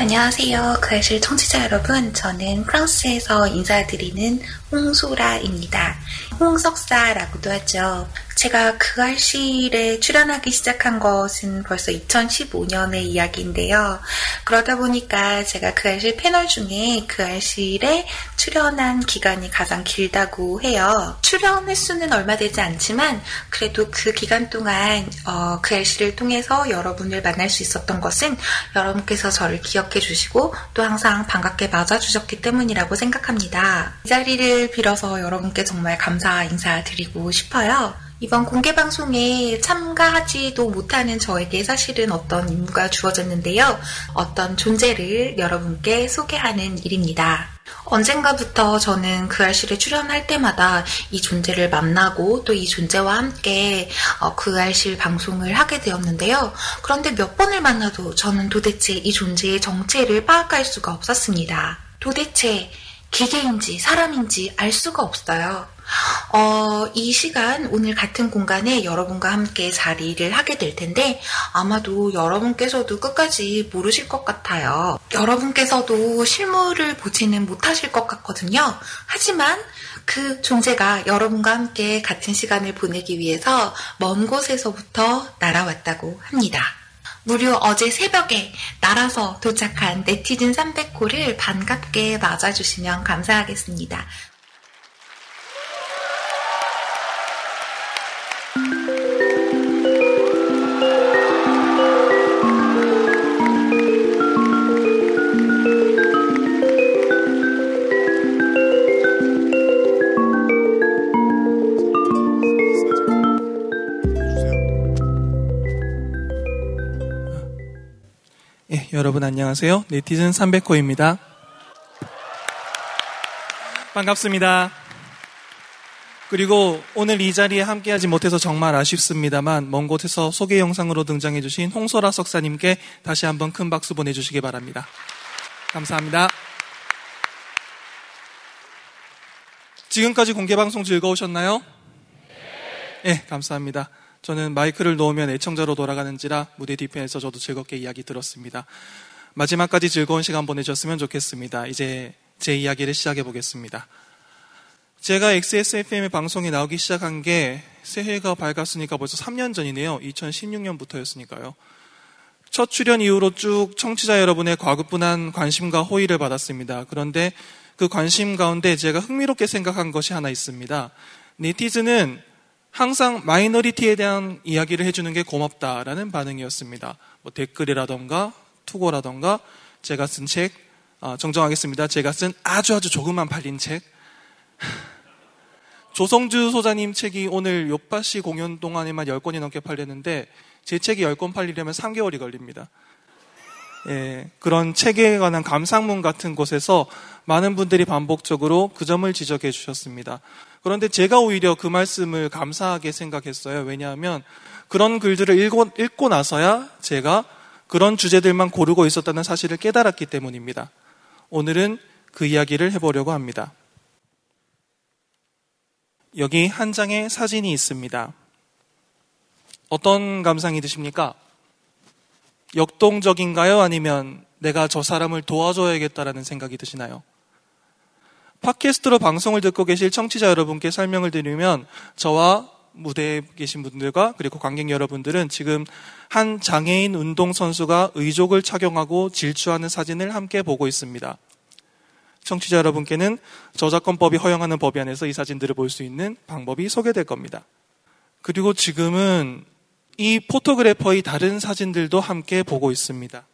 안녕하세요. 그아실 청취자 여러분. 저는 프랑스에서 인사드리는 홍소라입니다. 홍석사라고도 하죠. 제가 그 알실에 출연하기 시작한 것은 벌써 2015년의 이야기인데요. 그러다 보니까 제가 그 알실 패널 중에 그 알실에 출연한 기간이 가장 길다고 해요. 출연 횟수는 얼마 되지 않지만 그래도 그 기간 동안 어, 그 알실을 통해서 여러분을 만날 수 있었던 것은 여러분께서 저를 기억해 주시고 또 항상 반갑게 맞아 주셨기 때문이라고 생각합니다. 이 자리를 빌어서 여러분께 정말 감사 인사드리고 싶어요. 이번 공개 방송에 참가하지도 못하는 저에게 사실은 어떤 임무가 주어졌는데요. 어떤 존재를 여러분께 소개하는 일입니다. 언젠가부터 저는 그 알실에 출연할 때마다 이 존재를 만나고 또 이 존재와 함께 어, 그 알실 방송을 하게 되었는데요. 그런데 몇 번을 만나도 저는 도대체 이 존재의 정체를 파악할 수가 없었습니다. 도대체 기계인지 사람인지 알 수가 없어요. 어, 이 시간 오늘 같은 공간에 여러분과 함께 자리를 하게 될 텐데 아마도 여러분께서도 끝까지 모르실 것 같아요. 여러분께서도 실물을 보지는 못하실 것 같거든요. 하지만 그 존재가 여러분과 함께 같은 시간을 보내기 위해서 먼 곳에서부터 날아왔다고 합니다. 무려 어제 새벽에 날아서 도착한 네티즌 300호를 반갑게 맞아주시면 감사하겠습니다. 여러분 안녕하세요. 네티즌 300호입니다. 반갑습니다. 그리고 오늘 이 자리에 함께하지 못해서 정말 아쉽습니다만 먼 곳에서 소개 영상으로 등장해 주신 홍소라 석사님께 다시 한번 큰 박수 보내주시기 바랍니다. 감사합니다. 지금까지 공개 방송 즐거우셨나요? 네, 감사합니다. 저는 마이크를 놓으면 애청자로 돌아가는지라 무대 뒤편에서 저도 즐겁게 이야기 들었습니다. 마지막까지 즐거운 시간 보내셨으면 좋겠습니다. 이제 제 이야기를 시작해 보겠습니다. 제가 XSFM의 방송에 나오기 시작한 게 새해가 밝았으니까 벌써 3년 전이네요. 2016년부터였으니까요. 첫 출연 이후로 쭉 청취자 여러분의 과급분한 관심과 호의를 받았습니다. 그런데 그 관심 가운데 제가 흥미롭게 생각한 것이 하나 있습니다. 네티즌은 항상 마이너리티에 대한 이야기를 해주는 게 고맙다라는 반응이었습니다. 뭐 댓글이라던가 투고라던가 제가 쓴 책, 어, 정정하겠습니다. 제가 쓴 아주 아주 조금만 팔린 책. 조성주 소장님 책이 오늘 요파시 공연 동안에만 10권이 넘게 팔렸는데 제 책이 10권 팔리려면 3개월이 걸립니다. 예, 그런 책에 관한 감상문 같은 곳에서 많은 분들이 반복적으로 그 점을 지적해 주셨습니다. 그런데 제가 오히려 그 말씀을 감사하게 생각했어요. 왜냐하면 그런 글들을 읽고, 읽고 나서야 제가 그런 주제들만 고르고 있었다는 사실을 깨달았기 때문입니다. 오늘은 그 이야기를 해보려고 합니다. 여기 한 장의 사진이 있습니다. 어떤 감상이 드십니까? 역동적인가요? 아니면 내가 저 사람을 도와줘야겠다라는 생각이 드시나요? 팟캐스트로 방송을 듣고 계실 청취자 여러분께 설명을 드리면 저와 무대에 계신 분들과 그리고 관객 여러분들은 지금 한 장애인 운동선수가 의족을 착용하고 질주하는 사진을 함께 보고 있습니다. 청취자 여러분께는 저작권법이 허용하는 법이 안에서 이 사진들을 볼 수 있는 방법이 소개될 겁니다. 그리고 지금은 이 photographer의 다른 사진들도 함께 보고 있습니다.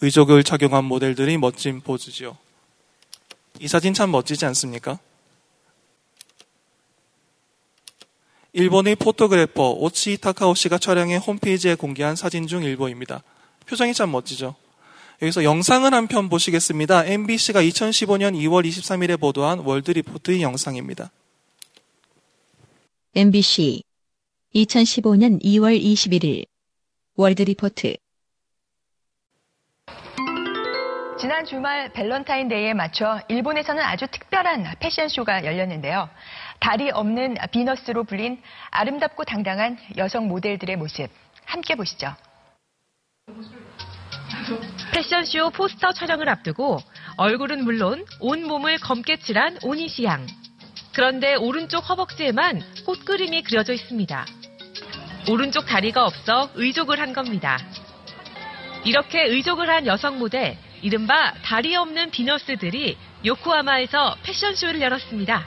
의족을 착용한 모델들이 멋진 포즈죠. 이 사진 참 멋지지 않습니까? 일본의 photographer 오치 타카오 씨가 촬영해 홈페이지에 공개한 사진 중 일부입니다. 표정이 참 멋지죠. 여기서 영상을 한 편 보시겠습니다. MBC가 2015년 2월 23일에 보도한 월드 리포트의 영상입니다. MBC 2015년 2월 21일 월드 리포트 지난 주말 밸런타인데이에 맞춰 일본에서는 아주 특별한 패션쇼가 열렸는데요. 다리 없는 비너스로 불린 아름답고 당당한 여성 모델들의 모습 함께 보시죠. 패션쇼 포스터 촬영을 앞두고 얼굴은 물론 온몸을 검게 칠한 오니시 양. 그런데 오른쪽 허벅지에만 꽃 그림이 그려져 있습니다. 오른쪽 다리가 없어 의족을 한 겁니다. 이렇게 의족을 한 여성 모델, 이른바 다리 없는 비너스들이 요코하마에서 패션쇼를 열었습니다.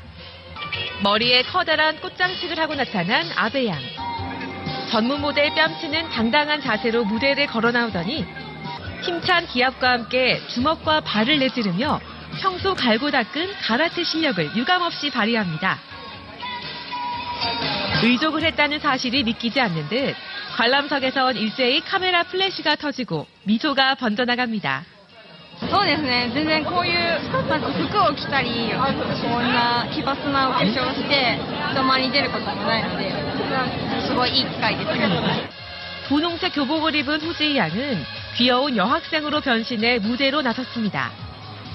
머리에 커다란 꽃장식을 하고 나타난 아베양. 전문 모델 뺨치는 당당한 자세로 무대를 걸어 나오더니 힘찬 기압과 함께 주먹과 발을 내지르며 평소 갈고 닦은 가라트 실력을 유감없이 발휘합니다. 의족을 했다는 사실이 믿기지 않는 듯 관람석에선 일제히 카메라 플래시가 터지고 미소가 번져나갑니다. そうですね全然こういうなんか服を着たりこんな奇抜なお化粧をして人前に出ることもないのですごいいい機会です 분홍색 교복을 입은 후지이 양은 귀여운 여학생으로 변신해 무대로 나섰습니다.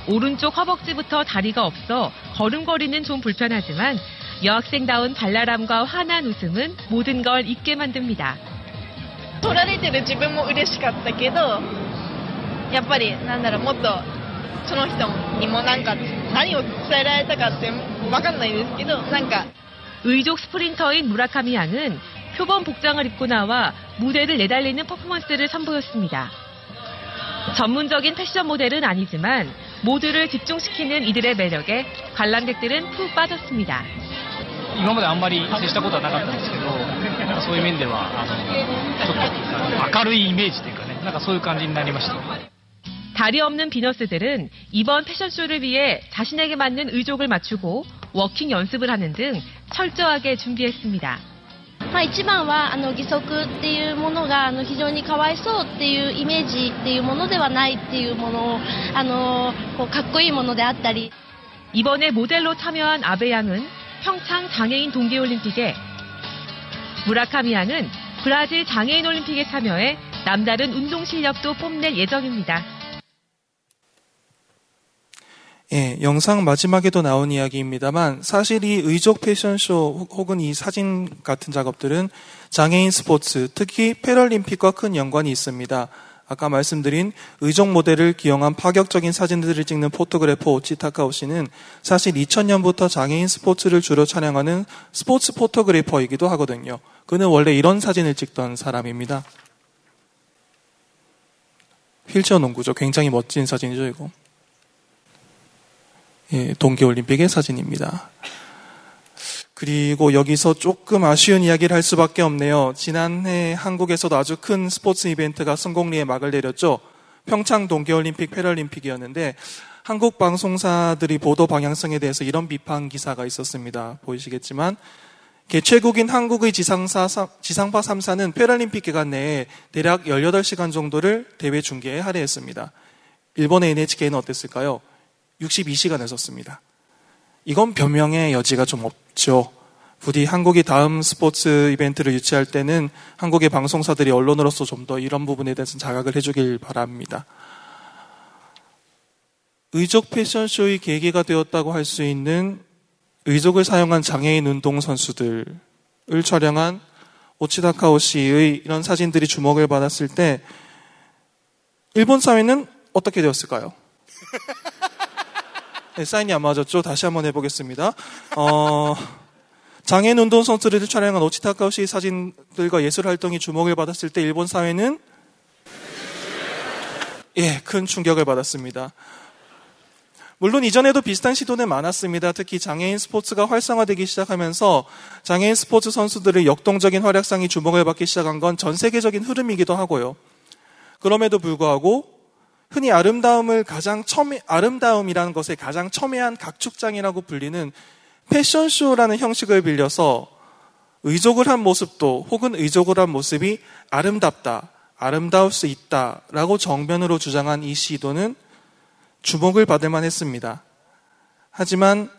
오른쪽 허벅지부터 다리가 없어 걸음걸이는 좀 불편하지만 여학생다운 발랄함과 환한 웃음은 모든 걸 잊게 만듭니다. 撮られてる自分も嬉しかったけどやっぱりなんだろうもっとその人にもなんか何を伝えられたかって分かんないですけどなんか 의족 스프린터인 무라카미 양은 표범 복장을 입고 나와 무대를 내달리는 퍼포먼스를 선보였습니다. 전문적인 패션 모델은 아니지만 모두를 집중시키는 이들의 매력에 관람객들은 푹 빠졌습니다. 今まであんまり接したことはなかったんですけど、なんかそういう面では、あの、ちょっと明るいイメージというかね、なんかそういう感じになりました。 다리 없는 비너스들은 이번 패션쇼를 위해 자신에게 맞는 의족을 맞추고 워킹 연습을 하는 등 철저하게 준비했습니다. まあ、一番はあの義足っていうものがあの非常にかわいそうっていうイメージっていうものではないっていうものをあのこうかっこいいものであったり 이번에 모델로 참여한 아베 양은 평창 장애인 동계올림픽에 무라카미 양은 브라질 장애인 올림픽에 참여해 남다른 운동 실력도 뽐낼 예정입니다. 예, 영상 마지막에도 나온 이야기입니다만 사실 이 의족 패션쇼 혹은 이 사진 같은 작업들은 장애인 스포츠, 특히 패럴림픽과 큰 연관이 있습니다. 아까 말씀드린 의족 모델을 기용한 파격적인 사진들을 찍는 포토그래퍼 오치타카오 씨는 사실 2000년부터 장애인 스포츠를 주로 촬영하는 스포츠 포토그래퍼이기도 하거든요. 그는 원래 이런 사진을 찍던 사람입니다. 휠체어 농구죠. 굉장히 멋진 사진이죠, 이거. 예, 동계올림픽의 사진입니다. 그리고 여기서 조금 아쉬운 이야기를 할 수밖에 없네요. 지난해 한국에서도 아주 큰 스포츠 이벤트가 성공리에 막을 내렸죠. 평창 동계올림픽 패럴림픽이었는데 한국 방송사들이 보도 방향성에 대해서 이런 비판 기사가 있었습니다. 보이시겠지만 개최국인 한국의 지상사, 지상파 3사는 패럴림픽 기간 내에 대략 18시간 정도를 대회 중계에 할애했습니다. 일본의 NHK는 어땠을까요? 62시간을 썼습니다. 이건 변명의 여지가 좀 없죠. 부디 한국이 다음 스포츠 이벤트를 유치할 때는 한국의 방송사들이 언론으로서 좀 더 이런 부분에 대해서 자각을 해주길 바랍니다. 의족 패션쇼의 계기가 되었다고 할 수 있는 의족을 사용한 장애인 운동 선수들을 촬영한 오치다카오 씨의 이런 사진들이 주목을 받았을 때 일본 사회는 어떻게 되었을까요? 네, 사인이 안 맞았죠? 다시 한번 해보겠습니다. 어, 장애인 운동 선수들을 촬영한 오치타카오 씨 사진들과 예술 활동이 주목을 받았을 때 일본 사회는 예, 큰 충격을 받았습니다. 물론 이전에도 비슷한 시도는 많았습니다. 특히 장애인 스포츠가 활성화되기 시작하면서 장애인 스포츠 선수들의 역동적인 활약상이 주목을 받기 시작한 건 전 세계적인 흐름이기도 하고요. 그럼에도 불구하고 흔히 아름다움을 가장 첨예, 아름다움이라는 것에 가장 첨예한 각축장이라고 불리는 패션쇼라는 형식을 빌려서 의족을 한 모습도 혹은 의족을 한 모습이 아름답다, 아름다울 수 있다 라고 정면으로 주장한 이 시도는 주목을 받을 만 했습니다. 하지만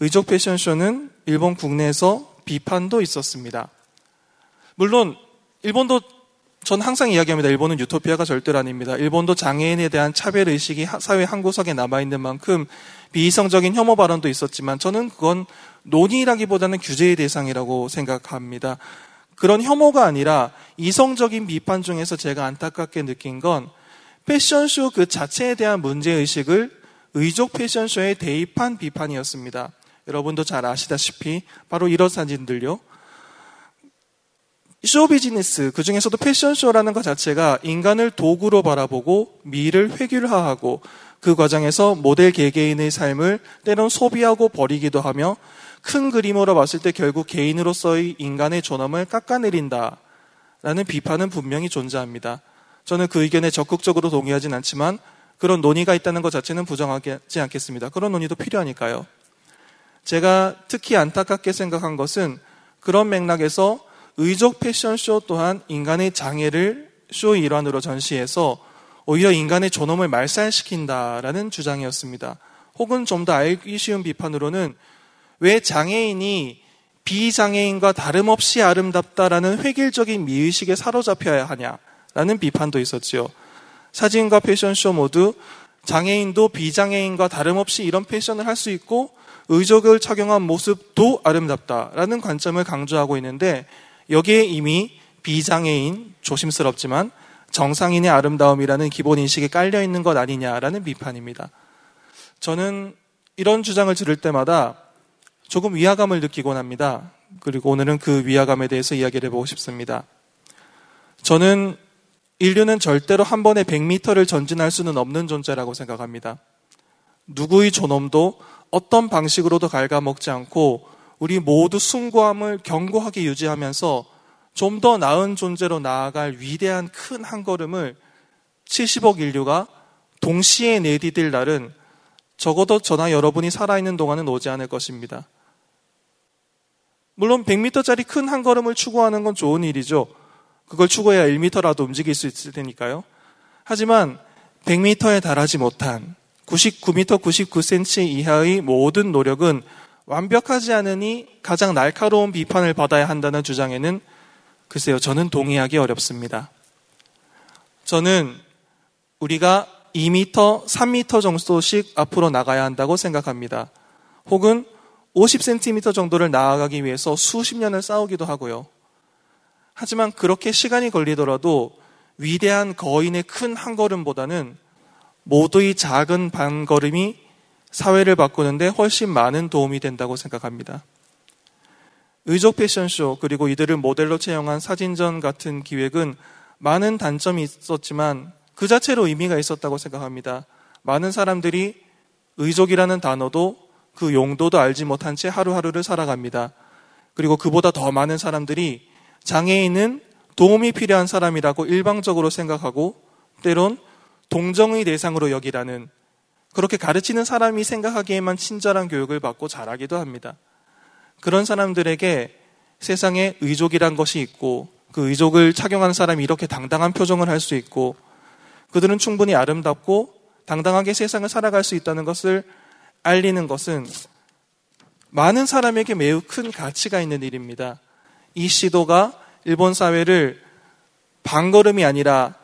의족 패션쇼는 일본 국내에서 비판도 있었습니다. 물론 일본도 전 항상 이야기합니다. 일본은 유토피아가 절대로 아닙니다. 일본도 장애인에 대한 차별 의식이 사회 한 구석에 남아 있는 만큼 비이성적인 혐오 발언도 있었지만 저는 그건 논의라기보다는 규제의 대상이라고 생각합니다. 그런 혐오가 아니라 이성적인 비판 중에서 제가 안타깝게 느낀 건 패션쇼 그 자체에 대한 문제의식을 의족 패션쇼에 대입한 비판이었습니다. 여러분도 잘 아시다시피 바로 이런 사진들요. 쇼 비즈니스, 그 중에서도 패션쇼라는 것 자체가 인간을 도구로 바라보고 미를 획일화하고 그 과정에서 모델 개개인의 삶을 때론 소비하고 버리기도 하며 큰 그림으로 봤을 때 결국 개인으로서의 인간의 존엄을 깎아내린다. 라는 비판은 분명히 존재합니다. 저는 그 의견에 적극적으로 동의하진 않지만 그런 논의가 있다는 것 자체는 부정하지 않겠습니다. 그런 논의도 필요하니까요. 제가 특히 안타깝게 생각한 것은 그런 맥락에서 의족 패션쇼 또한 인간의 장애를 쇼 일환으로 전시해서 오히려 인간의 존엄을 말살시킨다라는 주장이었습니다. 혹은 좀 더 알기 쉬운 비판으로는 왜 장애인이 비장애인과 다름없이 아름답다라는 획일적인 미의식에 사로잡혀야 하냐라는 비판도 있었지요. 사진과 패션쇼 모두 장애인도 비장애인과 다름없이 이런 패션을 할 수 있고 의족을 착용한 모습도 아름답다라는 관점을 강조하고 있는데 여기에 이미 비장애인, 조심스럽지만 정상인의 아름다움이라는 기본 인식에 깔려 있는 것 아니냐라는 비판입니다. 저는 이런 주장을 들을 때마다 조금 위화감을 느끼곤 합니다. 그리고 오늘은 그 위화감에 대해서 이야기를 해보고 싶습니다. 저는 인류는 절대로 한 번에 100m를 전진할 수는 없는 존재라고 생각합니다. 누구의 존엄도 어떤 방식으로도 갉아먹지 않고 우리 모두 숭고함을 견고하게 유지하면서 좀 더 나은 존재로 나아갈 위대한 큰 한 걸음을 70억 인류가 동시에 내디딜 날은 적어도 저나 여러분이 살아있는 동안은 오지 않을 것입니다. 물론 100m짜리 큰 한 걸음을 추구하는 건 좋은 일이죠. 그걸 추구해야 1m라도 움직일 수 있을 테니까요. 하지만 100m에 달하지 못한 99m 99cm 이하의 모든 노력은 완벽하지 않으니 가장 날카로운 비판을 받아야 한다는 주장에는 글쎄요, 저는 동의하기 어렵습니다. 저는 우리가 2m, 3m 정도씩 앞으로 나가야 한다고 생각합니다. 혹은 50cm 정도를 나아가기 위해서 수십 년을 싸우기도 하고요. 하지만 그렇게 시간이 걸리더라도 위대한 거인의 큰 한 걸음보다는 모두의 작은 반걸음이 사회를 바꾸는데 훨씬 많은 도움이 된다고 생각합니다. 의족 패션쇼 그리고 이들을 모델로 채용한 사진전 같은 기획은 많은 단점이 있었지만 그 자체로 의미가 있었다고 생각합니다. 많은 사람들이 의족이라는 단어도 그 용도도 알지 못한 채 하루하루를 살아갑니다. 그리고 그보다 더 많은 사람들이 장애인은 도움이 필요한 사람이라고 일방적으로 생각하고 때론 동정의 대상으로 여기라는 그렇게 가르치는 사람이 생각하기에만 친절한 교육을 받고 자라기도 합니다. 그런 사람들에게 세상에 의족이란 것이 있고 그 의족을 착용하는 사람이 이렇게 당당한 표정을 할 수 있고 그들은 충분히 아름답고 당당하게 세상을 살아갈 수 있다는 것을 알리는 것은 많은 사람에게 매우 큰 가치가 있는 일입니다. 이 시도가 일본 사회를 반걸음이 아니라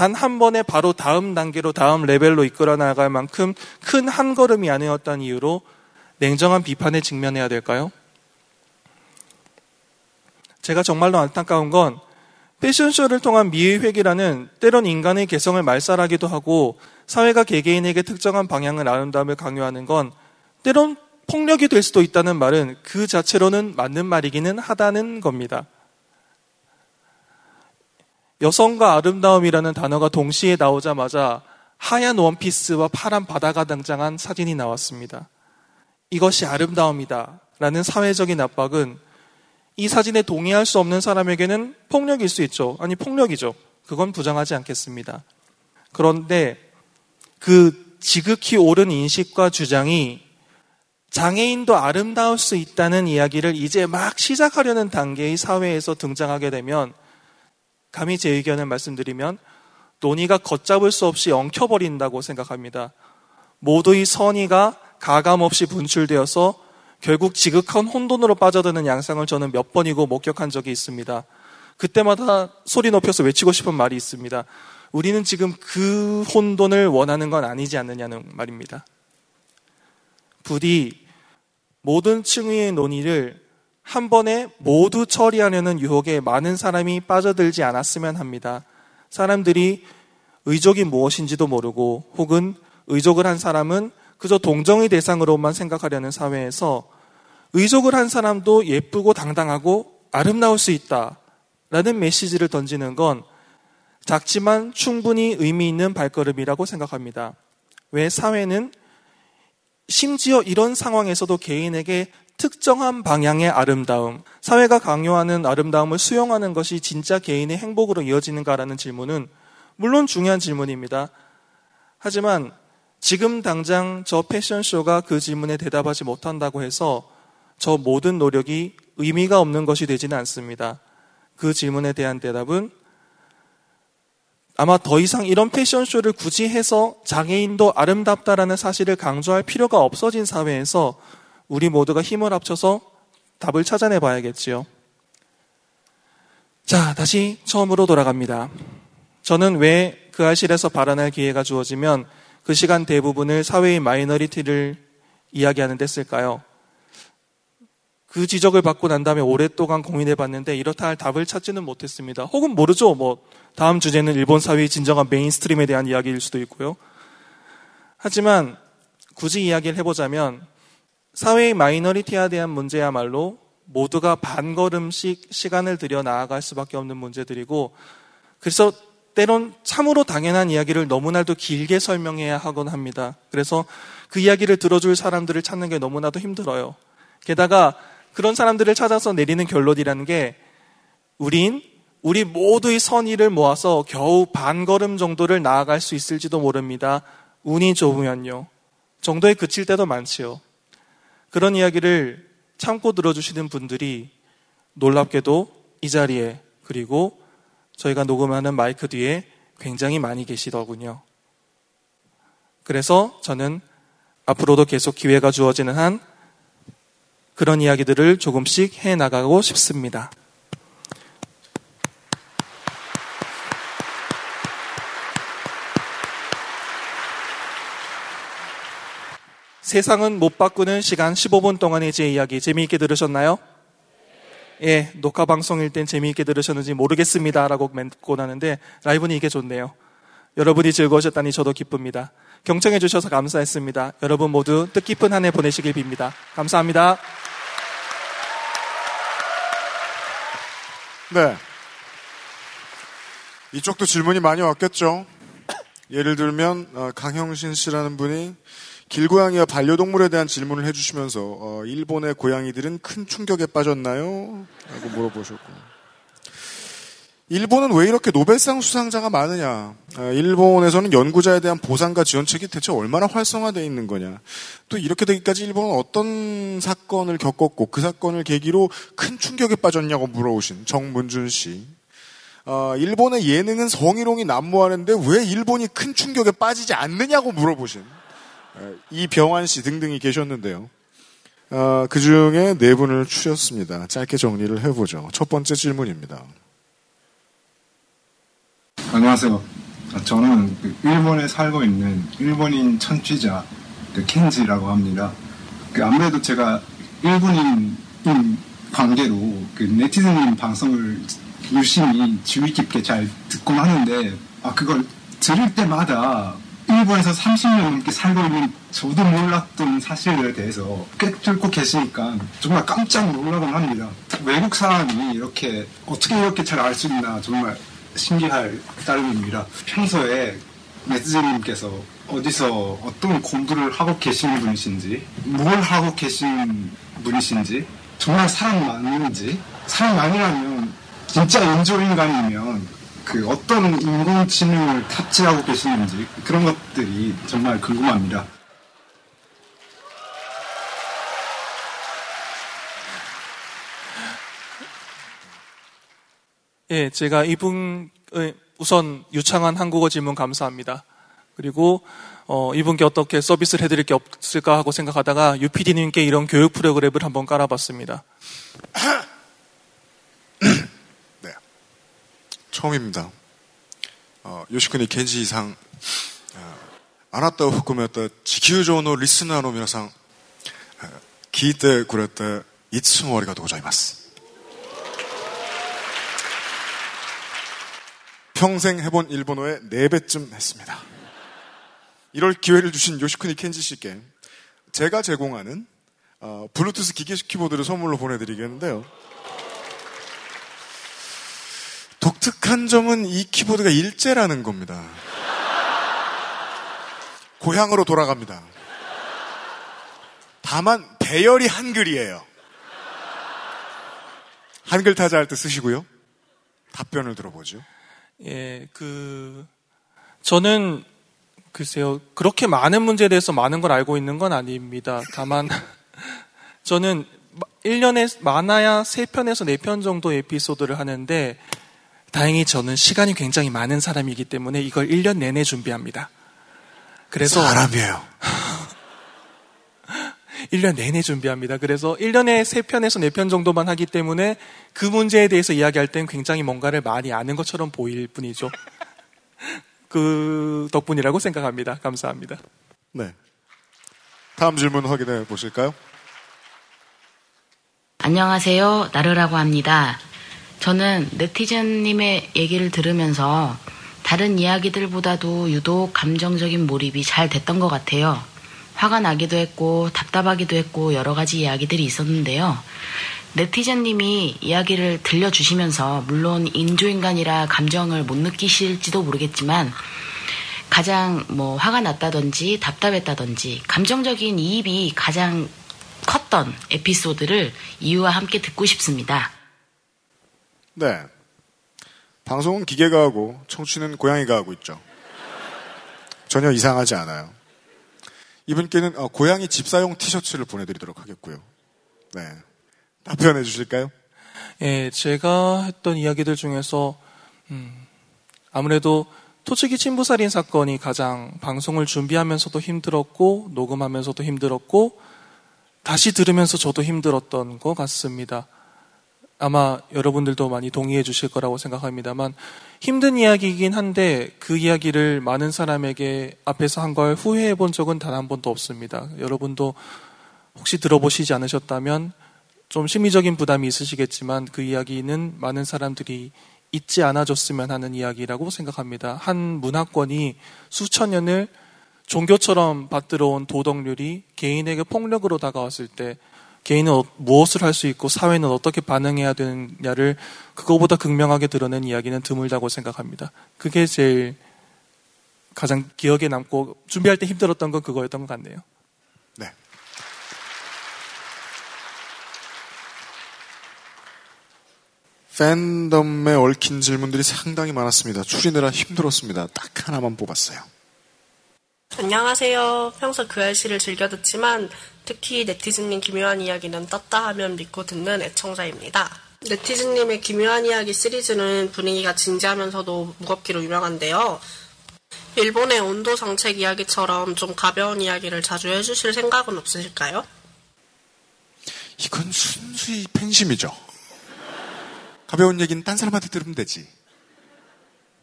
단 한 번에 바로 다음 단계로 다음 레벨로 이끌어 나갈 만큼 큰 한 걸음이 아니었다는 이유로 냉정한 비판에 직면해야 될까요? 제가 정말로 안타까운 건 패션쇼를 통한 미의 회기라는 때론 인간의 개성을 말살하기도 하고 사회가 개개인에게 특정한 방향을 아름다움을 강요하는 건 때론 폭력이 될 수도 있다는 말은 그 자체로는 맞는 말이기는 하다는 겁니다. 여성과 아름다움이라는 단어가 동시에 나오자마자 하얀 원피스와 파란 바다가 등장한 사진이 나왔습니다. 이것이 아름다움이다. 라는 사회적인 압박은 이 사진에 동의할 수 없는 사람에게는 폭력일 수 있죠. 아니, 폭력이죠. 그건 부정하지 않겠습니다. 그런데 그 지극히 옳은 인식과 주장이 장애인도 아름다울 수 있다는 이야기를 이제 막 시작하려는 단계의 사회에서 등장하게 되면 감히 제 의견을 말씀드리면 논의가 걷잡을 수 없이 엉켜버린다고 생각합니다. 모두의 선의가 가감 없이 분출되어서 결국 지극한 혼돈으로 빠져드는 양상을 저는 몇 번이고 목격한 적이 있습니다. 그때마다 소리 높여서 외치고 싶은 말이 있습니다. 우리는 지금 그 혼돈을 원하는 건 아니지 않느냐는 말입니다. 부디 모든 층위의 논의를 한 번에 모두 처리하려는 유혹에 많은 사람이 빠져들지 않았으면 합니다. 사람들이 의족이 무엇인지도 모르고 혹은 의족을 한 사람은 그저 동정의 대상으로만 생각하려는 사회에서 의족을 한 사람도 예쁘고 당당하고 아름다울 수 있다. 라는 메시지를 던지는 건 작지만 충분히 의미 있는 발걸음이라고 생각합니다. 왜 사회는 심지어 이런 상황에서도 개인에게 특정한 방향의 아름다움, 사회가 강요하는 아름다움을 수용하는 것이 진짜 개인의 행복으로 이어지는가라는 질문은 물론 중요한 질문입니다. 하지만 지금 당장 저 패션쇼가 그 질문에 대답하지 못한다고 해서 저 모든 노력이 의미가 없는 것이 되지는 않습니다. 그 질문에 대한 대답은 아마 더 이상 이런 패션쇼를 굳이 해서 장애인도 아름답다라는 사실을 강조할 필요가 없어진 사회에서 우리 모두가 힘을 합쳐서 답을 찾아내 봐야겠지요. 자, 다시 처음으로 돌아갑니다. 저는 왜그 알실에서 발언할 기회가 주어지면 그 시간 대부분을 사회의 minority를 이야기하는 데 쓸까요? 그 지적을 받고 난 다음에 오랫동안 고민해 봤는데 이렇다 할 답을 찾지는 못했습니다. 혹은 모르죠. 뭐 다음 주제는 일본 사회의 진정한 mainstream에 대한 이야기일 수도 있고요. 하지만 굳이 이야기를 해보자면 사회의 마이너리티에 대한 문제야말로 모두가 반걸음씩 시간을 들여 나아갈 수밖에 없는 문제들이고 그래서 때론 참으로 당연한 이야기를 너무나도 길게 설명해야 하곤 합니다. 그래서 그 이야기를 들어줄 사람들을 찾는 게 너무나도 힘들어요. 게다가 그런 사람들을 찾아서 내리는 결론이라는 게 우린 우리 모두의 선의를 모아서 겨우 반 걸음 정도를 나아갈 수 있을지도 모릅니다. 운이 좋으면요. 정도에 그칠 때도 많지요. 그런 이야기를 참고 들어주시는 분들이 놀랍게도 이 자리에 그리고 저희가 녹음하는 마이크 뒤에 굉장히 많이 계시더군요. 그래서 저는 앞으로도 계속 기회가 주어지는 한 그런 이야기들을 조금씩 해 나가고 싶습니다. 세상은 못 바꾸는 시간 15분 동안의 제 이야기 재미있게 들으셨나요? 예, 녹화 방송일 땐 재미있게 들으셨는지 모르겠습니다 라고 맺고 나는데 라이브는 이게 좋네요. 여러분이 즐거우셨다니 저도 기쁩니다. 경청해 주셔서 감사했습니다. 여러분 모두 뜻깊은 한 해 보내시길 빕니다. 감사합니다. 네. 이쪽도 질문이 많이 왔겠죠. 예를 들면 어, 강형신 씨라는 분이 길고양이와 반려동물에 대한 질문을 해주시면서 어, 일본의 고양이들은 큰 충격에 빠졌나요? 라고 물어보셨고 일본은 왜 이렇게 노벨상 수상자가 많으냐? 아, 일본에서는 연구자에 대한 보상과 지원책이 대체 얼마나 활성화되어 있는 거냐? 또 이렇게 되기까지 일본은 어떤 사건을 겪었고 그 사건을 계기로 큰 충격에 빠졌냐고 물어오신 정문준 씨. 어, 일본의 예능은 성희롱이 난무하는데 왜 일본이 큰 충격에 빠지지 않느냐고 물어보신 어, 이병환 씨 등등이 계셨는데요. 어, 그 중에 네 분을 추렸습니다. 짧게 정리를 해보죠. 첫 번째 질문입니다. 안녕하세요. 아, 저는 그 일본에 살고 있는 일본인 천취자 그 켄지라고 합니다. 그 아무래도 제가 일본인인 관계로 그 네티즌님 방송을 열심히 주의 깊게 잘 듣곤 하는데 아 그걸 들을 때마다 일본에서 30년 넘게 살고 있는 저도 몰랐던 사실에 대해서 꿰뚫고 계시니까 정말 깜짝 놀라곤 합니다. 외국 사람이 이렇게 어떻게 이렇게 잘 알 수 있나 정말 신기할 따름입니다. 평소에 네티즌님께서 어디서 어떤 공부를 하고 계시는 분이신지, 뭘 하고 계신 분이신지, 정말 사람 많은지, 사람 많이라면 진짜 인조인간이면 그 어떤 인공지능을 탑재하고 계시는지 그런 것들이 정말 궁금합니다. 예, 제가 이분의 우선 유창한 한국어 질문 감사합니다. 그리고 어, 이분께 어떻게 서비스를 해드릴 게 없을까 하고 생각하다가 UPD님께 이런 교육 프로그램을 한번 깔아봤습니다. 네. 처음입니다. 어, 요시쿠니 겐지 이상 어, 알았다 후쿠메다 지키우조노 리스나노 미나상 어, 기이때 구레때 이츠모 아리가 도고자이마스 평생 해본 일본어에 4배쯤 했습니다. 이럴 기회를 주신 요시쿠니 켄지 씨께 제가 제공하는 어, 블루투스 기계식 키보드를 선물로 보내드리겠는데요. 독특한 점은 이 키보드가 일제라는 겁니다. 고향으로 돌아갑니다. 다만 배열이 한글이에요. 한글 타자 할 때 쓰시고요. 답변을 들어보죠. 예, 그, 저는, 글쎄요, 그렇게 많은 문제에 대해서 많은 걸 알고 있는 건 아닙니다. 다만, 저는 1년에 많아야 3편에서 4편 정도 에피소드를 하는데, 다행히 저는 시간이 굉장히 많은 사람이기 때문에 이걸 1년 내내 준비합니다. 그래서. 사람이에요. 1년 내내 준비합니다. 그래서 1년에 3편에서 4편 정도만 하기 때문에 그 문제에 대해서 이야기할 땐 굉장히 뭔가를 많이 아는 것처럼 보일 뿐이죠. 그 덕분이라고 생각합니다. 감사합니다. 네. 다음 질문 확인해 보실까요? 안녕하세요. 나르라고 합니다. 저는 네티즌님의 얘기를 들으면서 다른 이야기들보다도 유독 감정적인 몰입이 잘 됐던 것 같아요. 화가 나기도 했고 답답하기도 했고 여러 가지 이야기들이 있었는데요. 네티즌님이 이야기를 들려주시면서 물론 인조인간이라 감정을 못 느끼실지도 모르겠지만 가장 뭐 화가 났다든지 답답했다든지 감정적인 이입이 가장 컸던 에피소드를 이유와 함께 듣고 싶습니다. 네. 방송은 기계가 하고 청취는 고양이가 하고 있죠. 전혀 이상하지 않아요. 이분께는 어, 고양이 집사용 티셔츠를 보내드리도록 하겠고요. 네. 답변해 주실까요? 예, 제가 했던 이야기들 중에서 음, 아무래도 토치기 친부살인 사건이 가장 방송을 준비하면서도 힘들었고 녹음하면서도 힘들었고 다시 들으면서 저도 힘들었던 것 같습니다. 아마 여러분들도 많이 동의해 주실 거라고 생각합니다만 힘든 이야기이긴 한데 그 이야기를 많은 사람에게 앞에서 한 걸 후회해 본 적은 단 한 번도 없습니다. 여러분도 혹시 들어보시지 않으셨다면 좀 심리적인 부담이 있으시겠지만 그 이야기는 많은 사람들이 잊지 않아줬으면 하는 이야기라고 생각합니다. 한 문화권이 수천 년을 종교처럼 받들어온 도덕률이 개인에게 폭력으로 다가왔을 때 개인은 어- 무엇을 할 수 있고 사회는 어떻게 반응해야 되느냐를 그거보다 극명하게 드러낸 이야기는 드물다고 생각합니다. 그게 제일 가장 기억에 남고 준비할 때 힘들었던 건 그거였던 것 같네요. 네. 팬덤에 얽힌 질문들이 상당히 많았습니다. 추리느라 힘들었습니다. 딱 하나만 뽑았어요. 안녕하세요. 평소 그 알씨를 즐겨 듣지만 특히 네티즌님 기묘한 이야기는 떴다 하면 믿고 듣는 애청자입니다. 네티즌님의 기묘한 이야기 시리즈는 분위기가 진지하면서도 무겁기로 유명한데요. 일본의 온도 정책 이야기처럼 좀 가벼운 이야기를 자주 해주실 생각은 없으실까요? 이건 순수히 팬심이죠. 가벼운 얘기는 딴 사람한테 들으면 되지.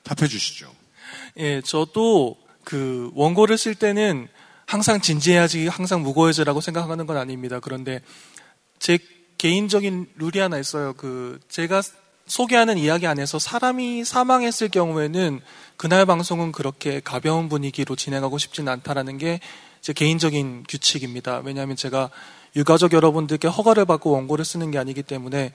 답해 주시죠. 예, 저도 그 원고를 쓸 때는 항상 진지해야지, 항상 무거워져라고 생각하는 건 아닙니다. 그런데 제 개인적인 룰이 하나 있어요. 그 제가 소개하는 이야기 안에서 사람이 사망했을 경우에는 그날 방송은 그렇게 가벼운 분위기로 진행하고 싶지는 않다라는 게 제 개인적인 규칙입니다. 왜냐하면 제가 유가족 여러분들께 허가를 받고 원고를 쓰는 게 아니기 때문에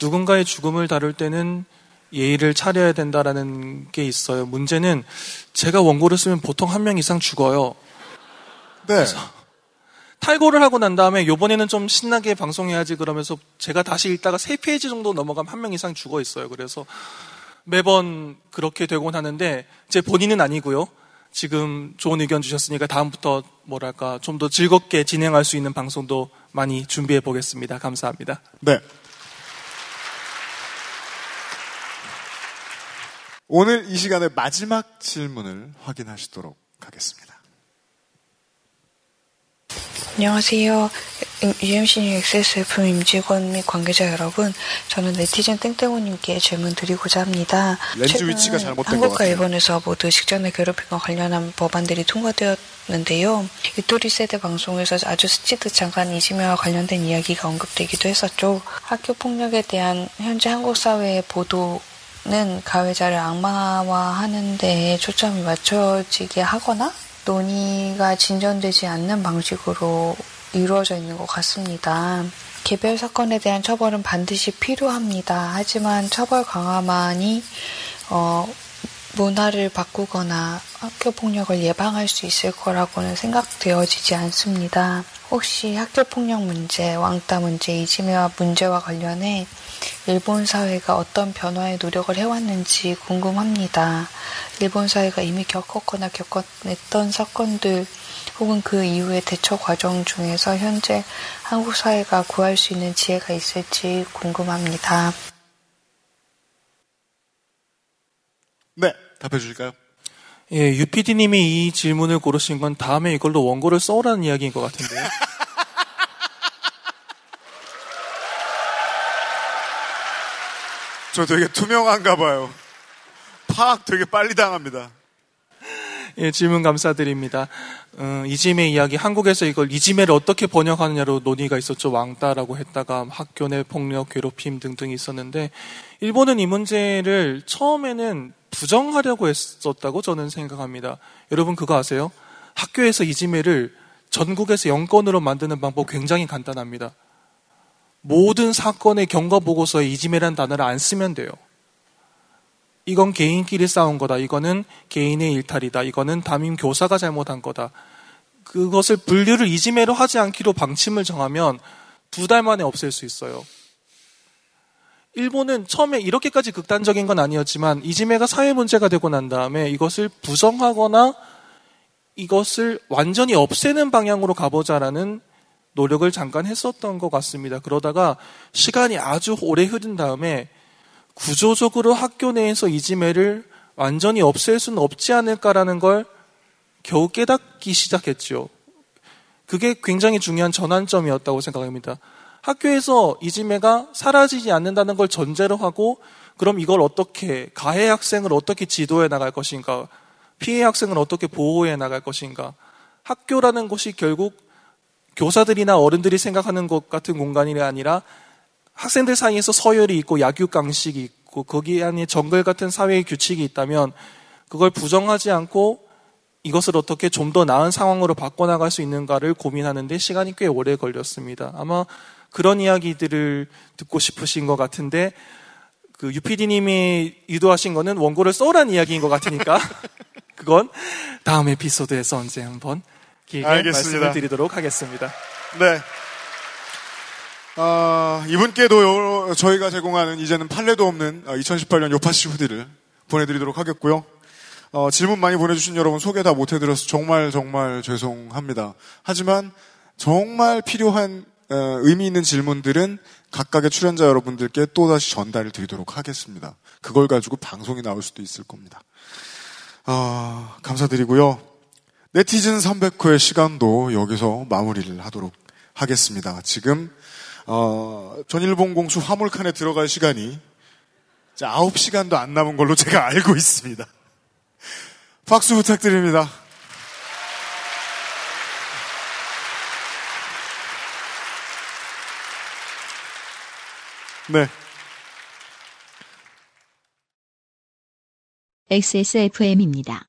누군가의 죽음을 다룰 때는 예의를 차려야 된다라는 게 있어요. 문제는 제가 원고를 쓰면 보통 한 명 이상 죽어요. 네. 탈고를 하고 난 다음에 요번에는 좀 신나게 방송해야지 그러면서 제가 다시 읽다가 세 페이지 정도 넘어가면 한 명 이상 죽어 있어요. 그래서 매번 그렇게 되곤 하는데 제 본인은 아니고요. 지금 좋은 의견 주셨으니까 다음부터 뭐랄까 좀 더 즐겁게 진행할 수 있는 방송도 많이 준비해 보겠습니다. 감사합니다. 네. 오늘 이 시간의 마지막 질문을 확인하시도록 하겠습니다. 안녕하세요. UMC XSFM 임직원 및 관계자 여러분. 저는 네티즌 땡땡호님께 질문 드리고자 합니다. 렌즈 최근 위치가 잘못된 것 한국과. 일본에서 모두 직장내 괴롭힘과 관련한 법안들이 통과되었는데요. 유토리 세대 방송에서 아주 스치듯 잠깐 이지매와 관련된 이야기가 언급되기도 했었죠. 학교 폭력에 대한 현재 한국 사회의 보도 는 가해자를 악마화하는 데에 초점이 맞춰지게 하거나 논의가 진전되지 않는 방식으로 이루어져 있는 것 같습니다. 개별 사건에 대한 처벌은 반드시 필요합니다. 하지만 처벌 강화만이 어, 문화를 바꾸거나 학교 폭력을 예방할 수 있을 거라고는 생각되어지지 않습니다. 혹시 학교 폭력 문제, 왕따 문제, 이지매와 문제와 관련해 일본 사회가 어떤 변화의 노력을 해왔는지 궁금합니다. 일본 사회가 이미 겪었거나 겪어냈던 사건들 혹은 그 이후의 대처 과정 중에서 현재 한국 사회가 구할 수 있는 지혜가 있을지 궁금합니다. 네, 답해 주실까요? 예, 유피디님이 이 질문을 고르신 건 다음에 이걸로 원고를 써오라는 이야기인 것 같은데요. 저 되게 투명한가 봐요. 파악 되게 빨리 당합니다. 예, 질문 감사드립니다. 어, 이지메 이야기, 한국에서 이걸 이지메를 어떻게 번역하느냐로 논의가 있었죠. 왕따라고 했다가 학교 내 폭력, 괴롭힘 등등이 있었는데, 일본은 이 문제를 처음에는 부정하려고 했었다고 저는 생각합니다. 여러분 그거 아세요? 학교에서 이지메를 전국에서 영건으로 만드는 방법 굉장히 간단합니다. 모든 사건의 경과 보고서에 이지메란 단어를 안 쓰면 돼요. 이건 개인끼리 싸운 거다. 이거는 개인의 일탈이다. 이거는 담임 교사가 잘못한 거다. 그것을 분류를 이지매로 하지 않기로 방침을 정하면 두 달 만에 없앨 수 있어요. 일본은 처음에 이렇게까지 극단적인 건 아니었지만 이지매가 사회 문제가 되고 난 다음에 이것을 부정하거나 이것을 완전히 없애는 방향으로 가보자라는 노력을 잠깐 했었던 것 같습니다. 그러다가 시간이 아주 오래 흐른 다음에 구조적으로 학교 내에서 이지매를 완전히 없앨 수는 없지 않을까라는 걸 겨우 깨닫기 시작했죠. 그게 굉장히 중요한 전환점이었다고 생각합니다. 학교에서 이지매가 사라지지 않는다는 걸 전제로 하고 그럼 이걸 어떻게 가해 학생을 어떻게 지도해 나갈 것인가 피해 학생을 어떻게 보호해 나갈 것인가 학교라는 곳이 결국 교사들이나 어른들이 생각하는 것 같은 공간이 아니라 학생들 사이에서 서열이 있고 약육강식이 있고 거기 안에 정글 같은 사회의 규칙이 있다면 그걸 부정하지 않고 이것을 어떻게 좀 더 나은 상황으로 바꿔나갈 수 있는가를 고민하는데 시간이 꽤 오래 걸렸습니다. 아마 그런 이야기들을 듣고 싶으신 것 같은데 그 유피디님이 유도하신 거는 원고를 써란 이야기인 것 같으니까 그건 다음 에피소드에서 언제 한번 길게 알겠습니다. 말씀을 드리도록 하겠습니다. 네. 아, 이분께도 요- 저희가 제공하는 이제는 판례도 없는 2018년 요파시 후디를 보내드리도록 하겠고요. 어, 질문 많이 보내주신 여러분 소개 다 못해드려서 정말 정말 죄송합니다. 하지만 정말 필요한 어, 의미 있는 질문들은 각각의 출연자 여러분들께 또다시 전달을 드리도록 하겠습니다. 그걸 가지고 방송이 나올 수도 있을 겁니다. 어, 감사드리고요. 네티즌 300호의 시간도 여기서 마무리를 하도록 하겠습니다. 지금 어, 전일본 공수 화물칸에 들어갈 시간이 이제 9시간도 안 남은 걸로 제가 알고 있습니다. 박수 부탁드립니다. 네. XSFM입니다.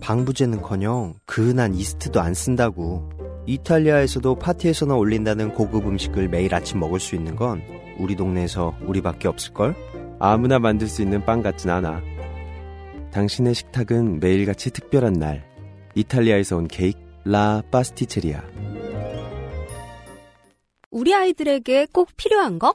방부제는커녕 그은한 이스트도 안 쓴다고. 이탈리아에서도 파티에서나 올린다는 고급 음식을 매일 아침 먹을 수 있는 건 우리 동네에서 우리밖에 없을걸? 아무나 만들 수 있는 빵 같진 않아. 당신의 식탁은 매일같이 특별한 날. 이탈리아에서 온 케이크 라 파스티체리아. 우리 아이들에게 꼭 필요한 거?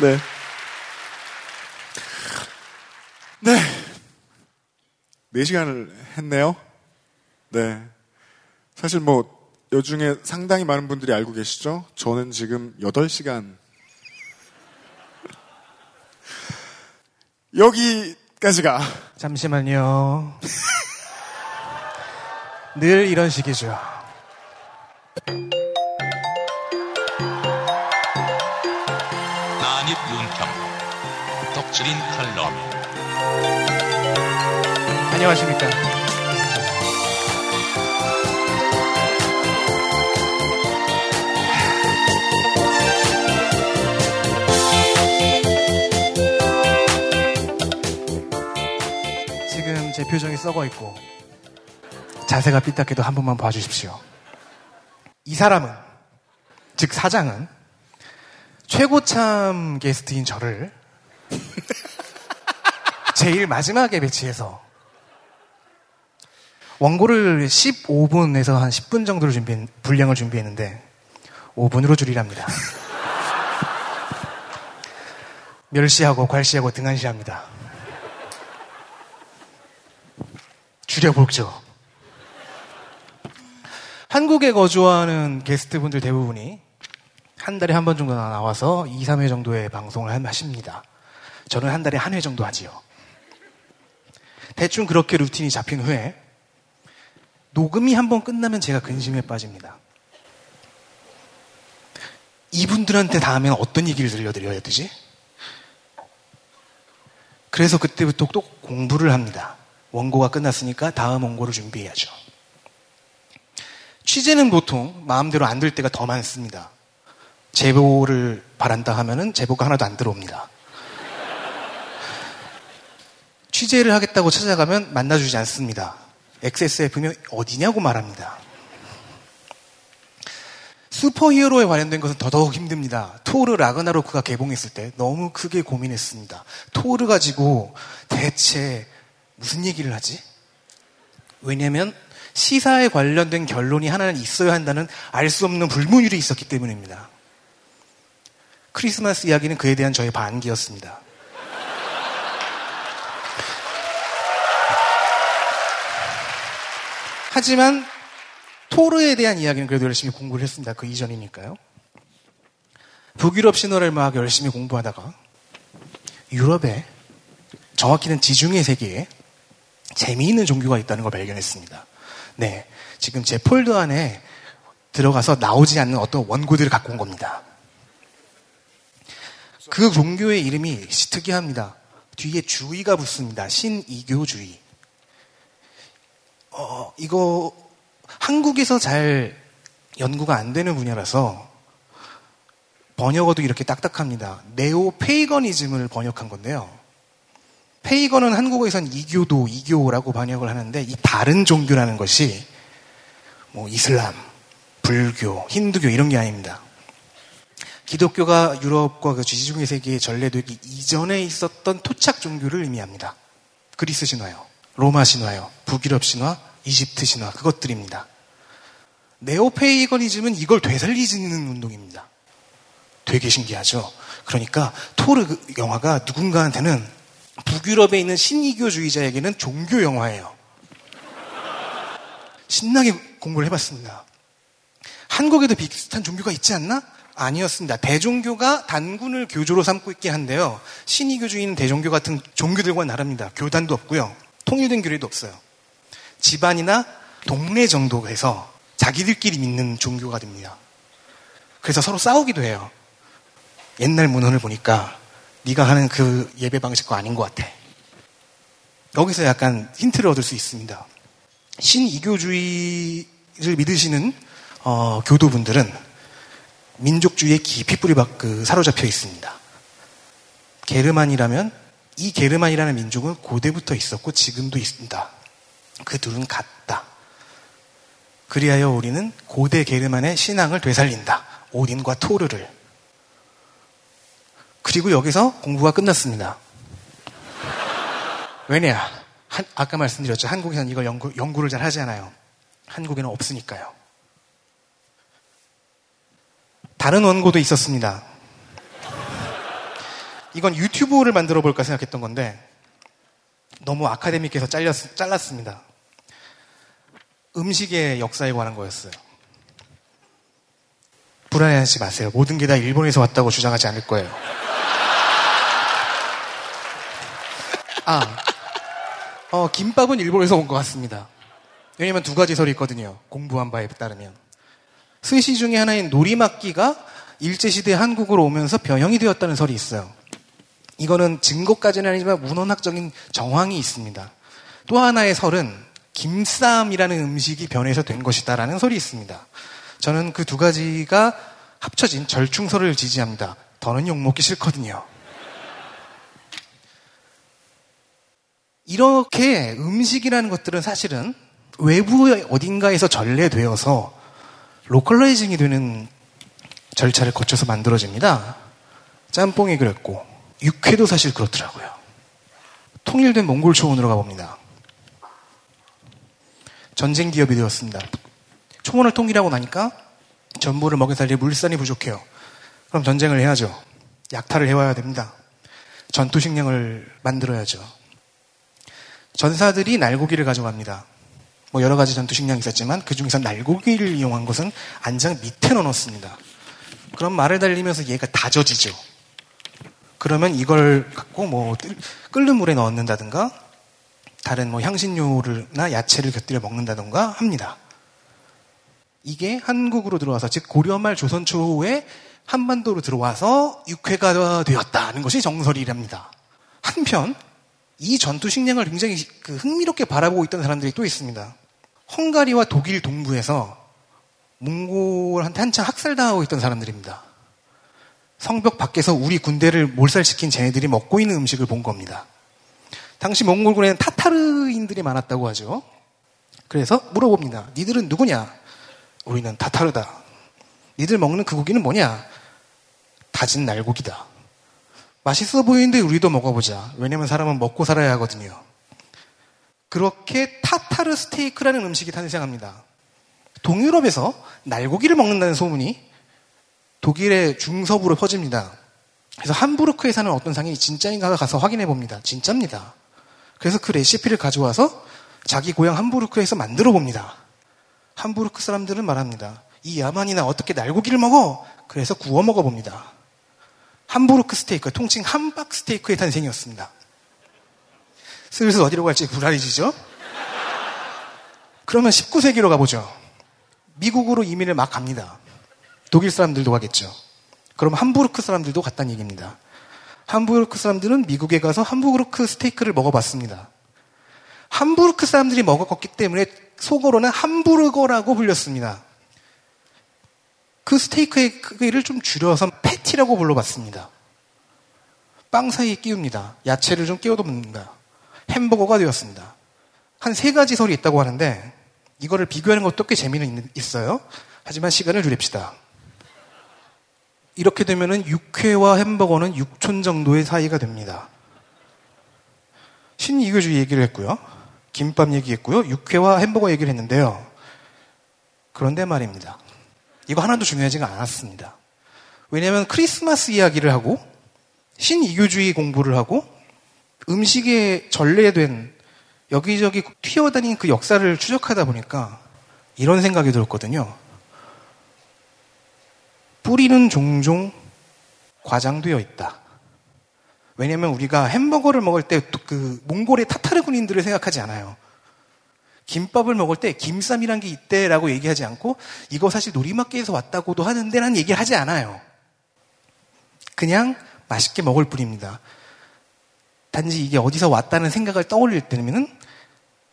네. 네. 4시간을 했네요. 네. 사실 뭐, 요 중에 상당히 많은 분들이 알고 계시죠? 저는 지금 8시간. 여기까지가. 잠시만요. 늘 이런 식이죠. 덕질인 칼럼 안녕하십니까. 지금 제 표정이 썩어 있고 자세가 삐딱해도 한 번만 봐주십시오. 이 사람은 즉 사장은 최고참 게스트인 저를 제일 마지막에 배치해서 원고를 15분에서 한 10분 정도를 준비 분량을 준비했는데 5분으로 줄이랍니다. 멸시하고 괄시하고 등한시합니다. 줄여보죠. 한국에 거주하는 게스트분들 대부분이 한 달에 한 번 정도 나와서 2, 3회 정도의 방송을 하십니다. 저는 한 달에 한 회 정도 하지요. 대충 그렇게 루틴이 잡힌 후에 녹음이 한 번 끝나면 제가 근심에 빠집니다. 이분들한테 다음엔 어떤 얘기를 들려드려야 되지? 그래서 그때부터 또 공부를 합니다. 원고가 끝났으니까 다음 원고를 준비해야죠. 취재는 보통 마음대로 안 될 때가 더 많습니다. 제보를 바란다 하면은 제보가 하나도 안 들어옵니다. 취재를 하겠다고 찾아가면 만나주지 않습니다. XSF면 어디냐고 말합니다. 슈퍼히어로에 관련된 것은 더더욱 힘듭니다. 토르 라그나로크가 개봉했을 때 너무 크게 고민했습니다. 토르 가지고 대체 무슨 얘기를 하지? 왜냐면 시사에 관련된 결론이 하나는 있어야 한다는 알 수 없는 불문율이 있었기 때문입니다. 크리스마스 이야기는 그에 대한 저의 반기였습니다. 하지만 토르에 대한 이야기는 그래도 열심히 공부를 했습니다. 그 이전이니까요. 북유럽 신화를 막 열심히 공부하다가 유럽에 정확히는 지중해 세계에 재미있는 종교가 있다는 걸 발견했습니다. 네. 지금 제 폴더 안에 들어가서 나오지 않는 어떤 원고들을 갖고 온 겁니다. 그 종교의 이름이 특이합니다. 뒤에 주의가 붙습니다. 신이교주의. 어, 이거 한국에서 잘 연구가 안 되는 분야라서 번역어도 이렇게 딱딱합니다. 네오 페이거니즘을 번역한 건데요. 페이건은 한국어에선 이교도, 이교라고 번역을 하는데 이 다른 종교라는 것이 뭐 이슬람, 불교, 힌두교 이런 게 아닙니다. 기독교가 유럽과 그 지중해 세계에 전래되기 이전에 있었던 토착 종교를 의미합니다. 그리스 신화요, 로마 신화요, 북유럽 신화, 이집트 신화 그것들입니다. 네오페이거니즘은 이걸 되살리는 운동입니다. 되게 신기하죠. 그러니까 토르 영화가 누군가한테는 북유럽에 있는 신이교주의자에게는 종교 영화예요. 신나게 공부를 해봤습니다. 한국에도 비슷한 종교가 있지 않나? 아니었습니다. 대종교가 단군을 교조로 삼고 있긴 한데요. 신이교주의는 대종교 같은 종교들과 나릅니다. 교단도 없고요. 통일된 교리도 없어요. 집안이나 동네 정도에서 자기들끼리 믿는 종교가 됩니다. 그래서 서로 싸우기도 해요. 옛날 문헌을 보니까 네가 하는 그 예배 방식과 아닌 것 같아. 여기서 약간 힌트를 얻을 수 있습니다. 신이교주의를 믿으시는 어, 교도분들은 민족주의에 깊이 뿌리 박, 그, 사로잡혀 있습니다. 게르만이라면 이 게르만이라는 민족은 고대부터 있었고 지금도 있습니다. 그 둘은 같다. 그리하여 우리는 고대 게르만의 신앙을 되살린다. 오딘과 토르를. 그리고 여기서 공부가 끝났습니다. 왜냐? 한, 아까 말씀드렸죠. 한국에서는 이걸 연구, 연구를 잘 하지 않아요. 한국에는 없으니까요. 다른 원고도 있었습니다. 이건 유튜브를 만들어 볼까 생각했던 건데 너무 아카데미께서 잘렸, 잘랐습니다. 음식의 역사에 관한 거였어요. 불안해하지 마세요. 모든 게 다 일본에서 왔다고 주장하지 않을 거예요. 아, 어, 김밥은 일본에서 온 것 같습니다. 왜냐면 두 가지 설이 있거든요. 공부한 바에 따르면. 스시 중에 하나인 노리막기가 일제시대 한국으로 오면서 변형이 되었다는 설이 있어요. 이거는 증거까지는 아니지만 문헌학적인 정황이 있습니다. 또 하나의 설은 김쌈이라는 음식이 변해서 된 것이다라는 설이 있습니다. 저는 그 두 가지가 합쳐진 절충설을 지지합니다. 더는 욕먹기 싫거든요. 이렇게 음식이라는 것들은 사실은 외부의 어딘가에서 전래되어서 localizing이 되는 절차를 거쳐서 만들어집니다. 짬뽕이 그랬고 육회도 사실 그렇더라고요. 통일된 몽골 초원으로 가봅니다. 전쟁 기업이 되었습니다. 초원을 통일하고 나니까 전부를 먹여 살릴 물산이 부족해요. 그럼 전쟁을 해야죠. 약탈을 해와야 됩니다. 전투 식량을 만들어야죠. 전사들이 날고기를 가져갑니다. 뭐 여러 가지 전투 식량이 있었지만 그 중에서 날고기를 이용한 것은 안장 밑에 넣어놓습니다. 그럼 말을 달리면서 얘가 다져지죠. 그러면 이걸 갖고 뭐 끓는 물에 넣는다든가 다른 뭐 향신료를나 야채를 곁들여 먹는다든가 합니다. 이게 한국으로 들어와서 즉 고려말 조선 초에 한반도로 들어와서 육회가 되었다는 것이 정설이랍니다. 한편 이 전투 식량을 굉장히 그 흥미롭게 바라보고 있던 사람들이 또 있습니다. 헝가리와 독일 동부에서 몽골한테 한참 학살당하고 있던 사람들입니다. 성벽 밖에서 우리 군대를 몰살시킨 쟤네들이 먹고 있는 음식을 본 겁니다. 당시 몽골군에는 타타르인들이 많았다고 하죠. 그래서 물어봅니다. 니들은 누구냐? 우리는 타타르다. 니들 먹는 그 고기는 뭐냐? 다진 날고기다. 맛있어 보이는데 우리도 먹어보자. 왜냐면 사람은 먹고 살아야 하거든요. 그렇게 타타르 스테이크라는 음식이 탄생합니다. 동유럽에서 날고기를 먹는다는 소문이 독일의 중서부로 퍼집니다. 그래서 함부르크에 사는 어떤 상인이 진짜인가 가서 확인해 봅니다. 진짜입니다. 그래서 그 레시피를 가져와서 자기 고향 함부르크에서 만들어 봅니다. 함부르크 사람들은 말합니다. 이 야만이나 어떻게 날고기를 먹어? 그래서 구워 먹어 봅니다. 함부르크 스테이크, 통칭 함박 스테이크의 탄생이었습니다. 슬슬 어디로 갈지 불안해지죠? 그러면 19세기로 가보죠. 미국으로 이민을 막 갑니다. 독일 사람들도 가겠죠. 그럼 함부르크 사람들도 갔다는 얘기입니다. 함부르크 사람들은 미국에 가서 함부르크 스테이크를 먹어봤습니다. 함부르크 사람들이 먹었기 때문에 속어로는 함부르거라고 불렸습니다. 그 스테이크의 크기를 좀 줄여서 패티라고 불러봤습니다. 빵 사이에 끼웁니다. 야채를 좀 끼워도 먹는다. 햄버거가 되었습니다. 한 세 가지 설이 있다고 하는데 이거를 비교하는 것도 꽤 재미는 있어요. 하지만 시간을 줄입시다. 이렇게 되면은 육회와 햄버거는 육촌 정도의 사이가 됩니다. 신이교주의 얘기를 했고요. 김밥 얘기했고요. 육회와 햄버거 얘기를 했는데요. 그런데 말입니다. 이거 하나도 중요하지가 않았습니다. 왜냐하면 크리스마스 이야기를 하고 신이교주의 공부를 하고 음식에 전래된 여기저기 튀어다닌 그 역사를 추적하다 보니까 이런 생각이 들었거든요. 뿌리는 종종 과장되어 있다. 왜냐하면 우리가 햄버거를 먹을 때 그 몽골의 타타르 군인들을 생각하지 않아요. 김밥을 먹을 때 김쌈이란 게 있대라고 얘기하지 않고 이거 사실 놀이마켓에서 왔다고도 하는데 라는 얘기를 하지 않아요. 그냥 맛있게 먹을 뿐입니다. 단지 이게 어디서 왔다는 생각을 떠올릴 때는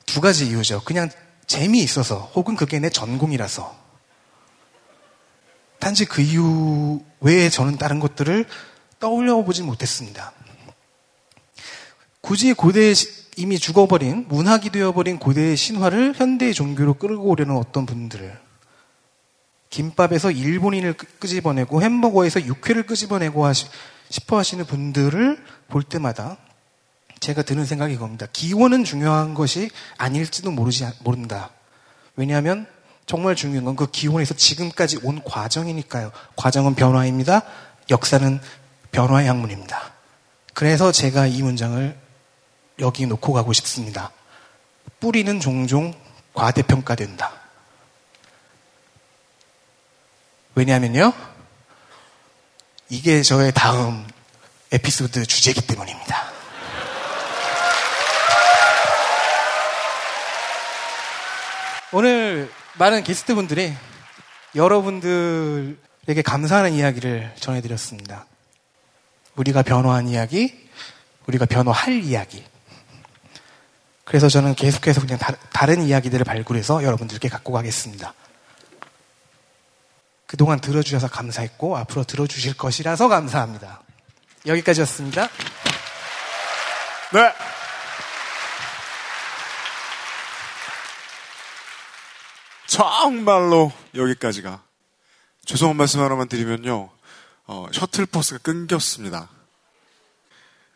두 가지 이유죠. 그냥 재미있어서 혹은 그게 내 전공이라서. 단지 그 이유 외에 저는 다른 것들을 떠올려 보지 못했습니다. 굳이 고대에 이미 죽어버린, 문학이 되어버린 고대의 신화를 현대의 종교로 끌고 오려는 어떤 분들을 김밥에서 일본인을 끄집어내고 햄버거에서 육회를 끄집어내고 하시, 싶어 하시는 분들을 볼 때마다 제가 드는 생각이 이겁니다. 기원은 중요한 것이 아닐지도 모르지, 모른다. 왜냐하면 정말 중요한 건 그 기원에서 지금까지 온 과정이니까요. 과정은 변화입니다. 역사는 변화의 학문입니다. 그래서 제가 이 문장을 여기 놓고 가고 싶습니다. 뿌리는 종종 과대평가된다. 왜냐하면요. 이게 저의 다음 에피소드 주제이기 때문입니다. 오늘 많은 게스트분들이 여러분들에게 감사하는 이야기를 전해드렸습니다. 우리가 변화한 이야기, 우리가 변화할 이야기. 그래서 저는 계속해서 그냥 다, 른 이야기들을 발굴해서 여러분들께 갖고 가겠습니다. 그동안 들어주셔서 감사했고, 앞으로 들어주실 것이라서 감사합니다. 여기까지였습니다. 네. 정말로 여기까지가. 죄송한 말씀 하나만 드리면요. 어, 셔틀버스가 끊겼습니다.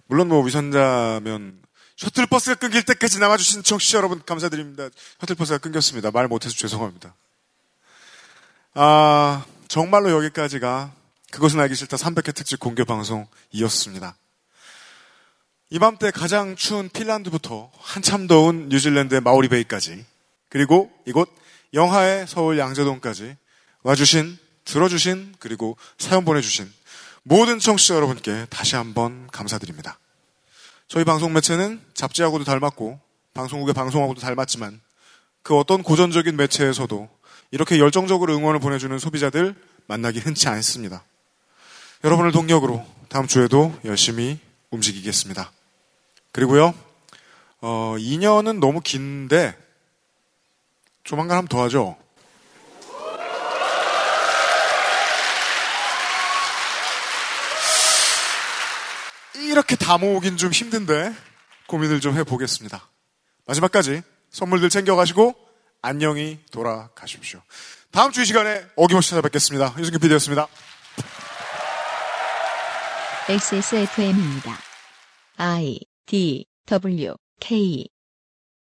물론 뭐 위선자면 셔틀버스가 끊길 때까지 남아주신 청취자 여러분 감사드립니다. 셔틀버스가 끊겼습니다. 말 못해서 죄송합니다. 아, 정말로 여기까지가 그것은 알기 싫다 300회 특집 공개 방송이었습니다. 이맘때 가장 추운 핀란드부터 한참 더운 뉴질랜드의 마오리베이까지 그리고 이곳 영하의 서울 양재동까지 와주신, 들어주신, 그리고 사연 보내주신 모든 청취자 여러분께 다시 한번 감사드립니다. 저희 방송 매체는 잡지하고도 닮았고 방송국의 방송하고도 닮았지만 그 어떤 고전적인 매체에서도 이렇게 열정적으로 응원을 보내주는 소비자들 만나기 흔치 않습니다. 여러분을 동력으로 다음 주에도 열심히 움직이겠습니다. 그리고요, 어, 2년은 너무 긴데 조만간 한번 더 하죠. 이렇게 다 모으긴 좀 힘든데 고민을 좀 해보겠습니다. 마지막까지 선물들 챙겨가시고 안녕히 돌아가십시오. 다음 주 이 시간에 어김없이 찾아뵙겠습니다. 유승균 PD였습니다. XSFM입니다. I D W K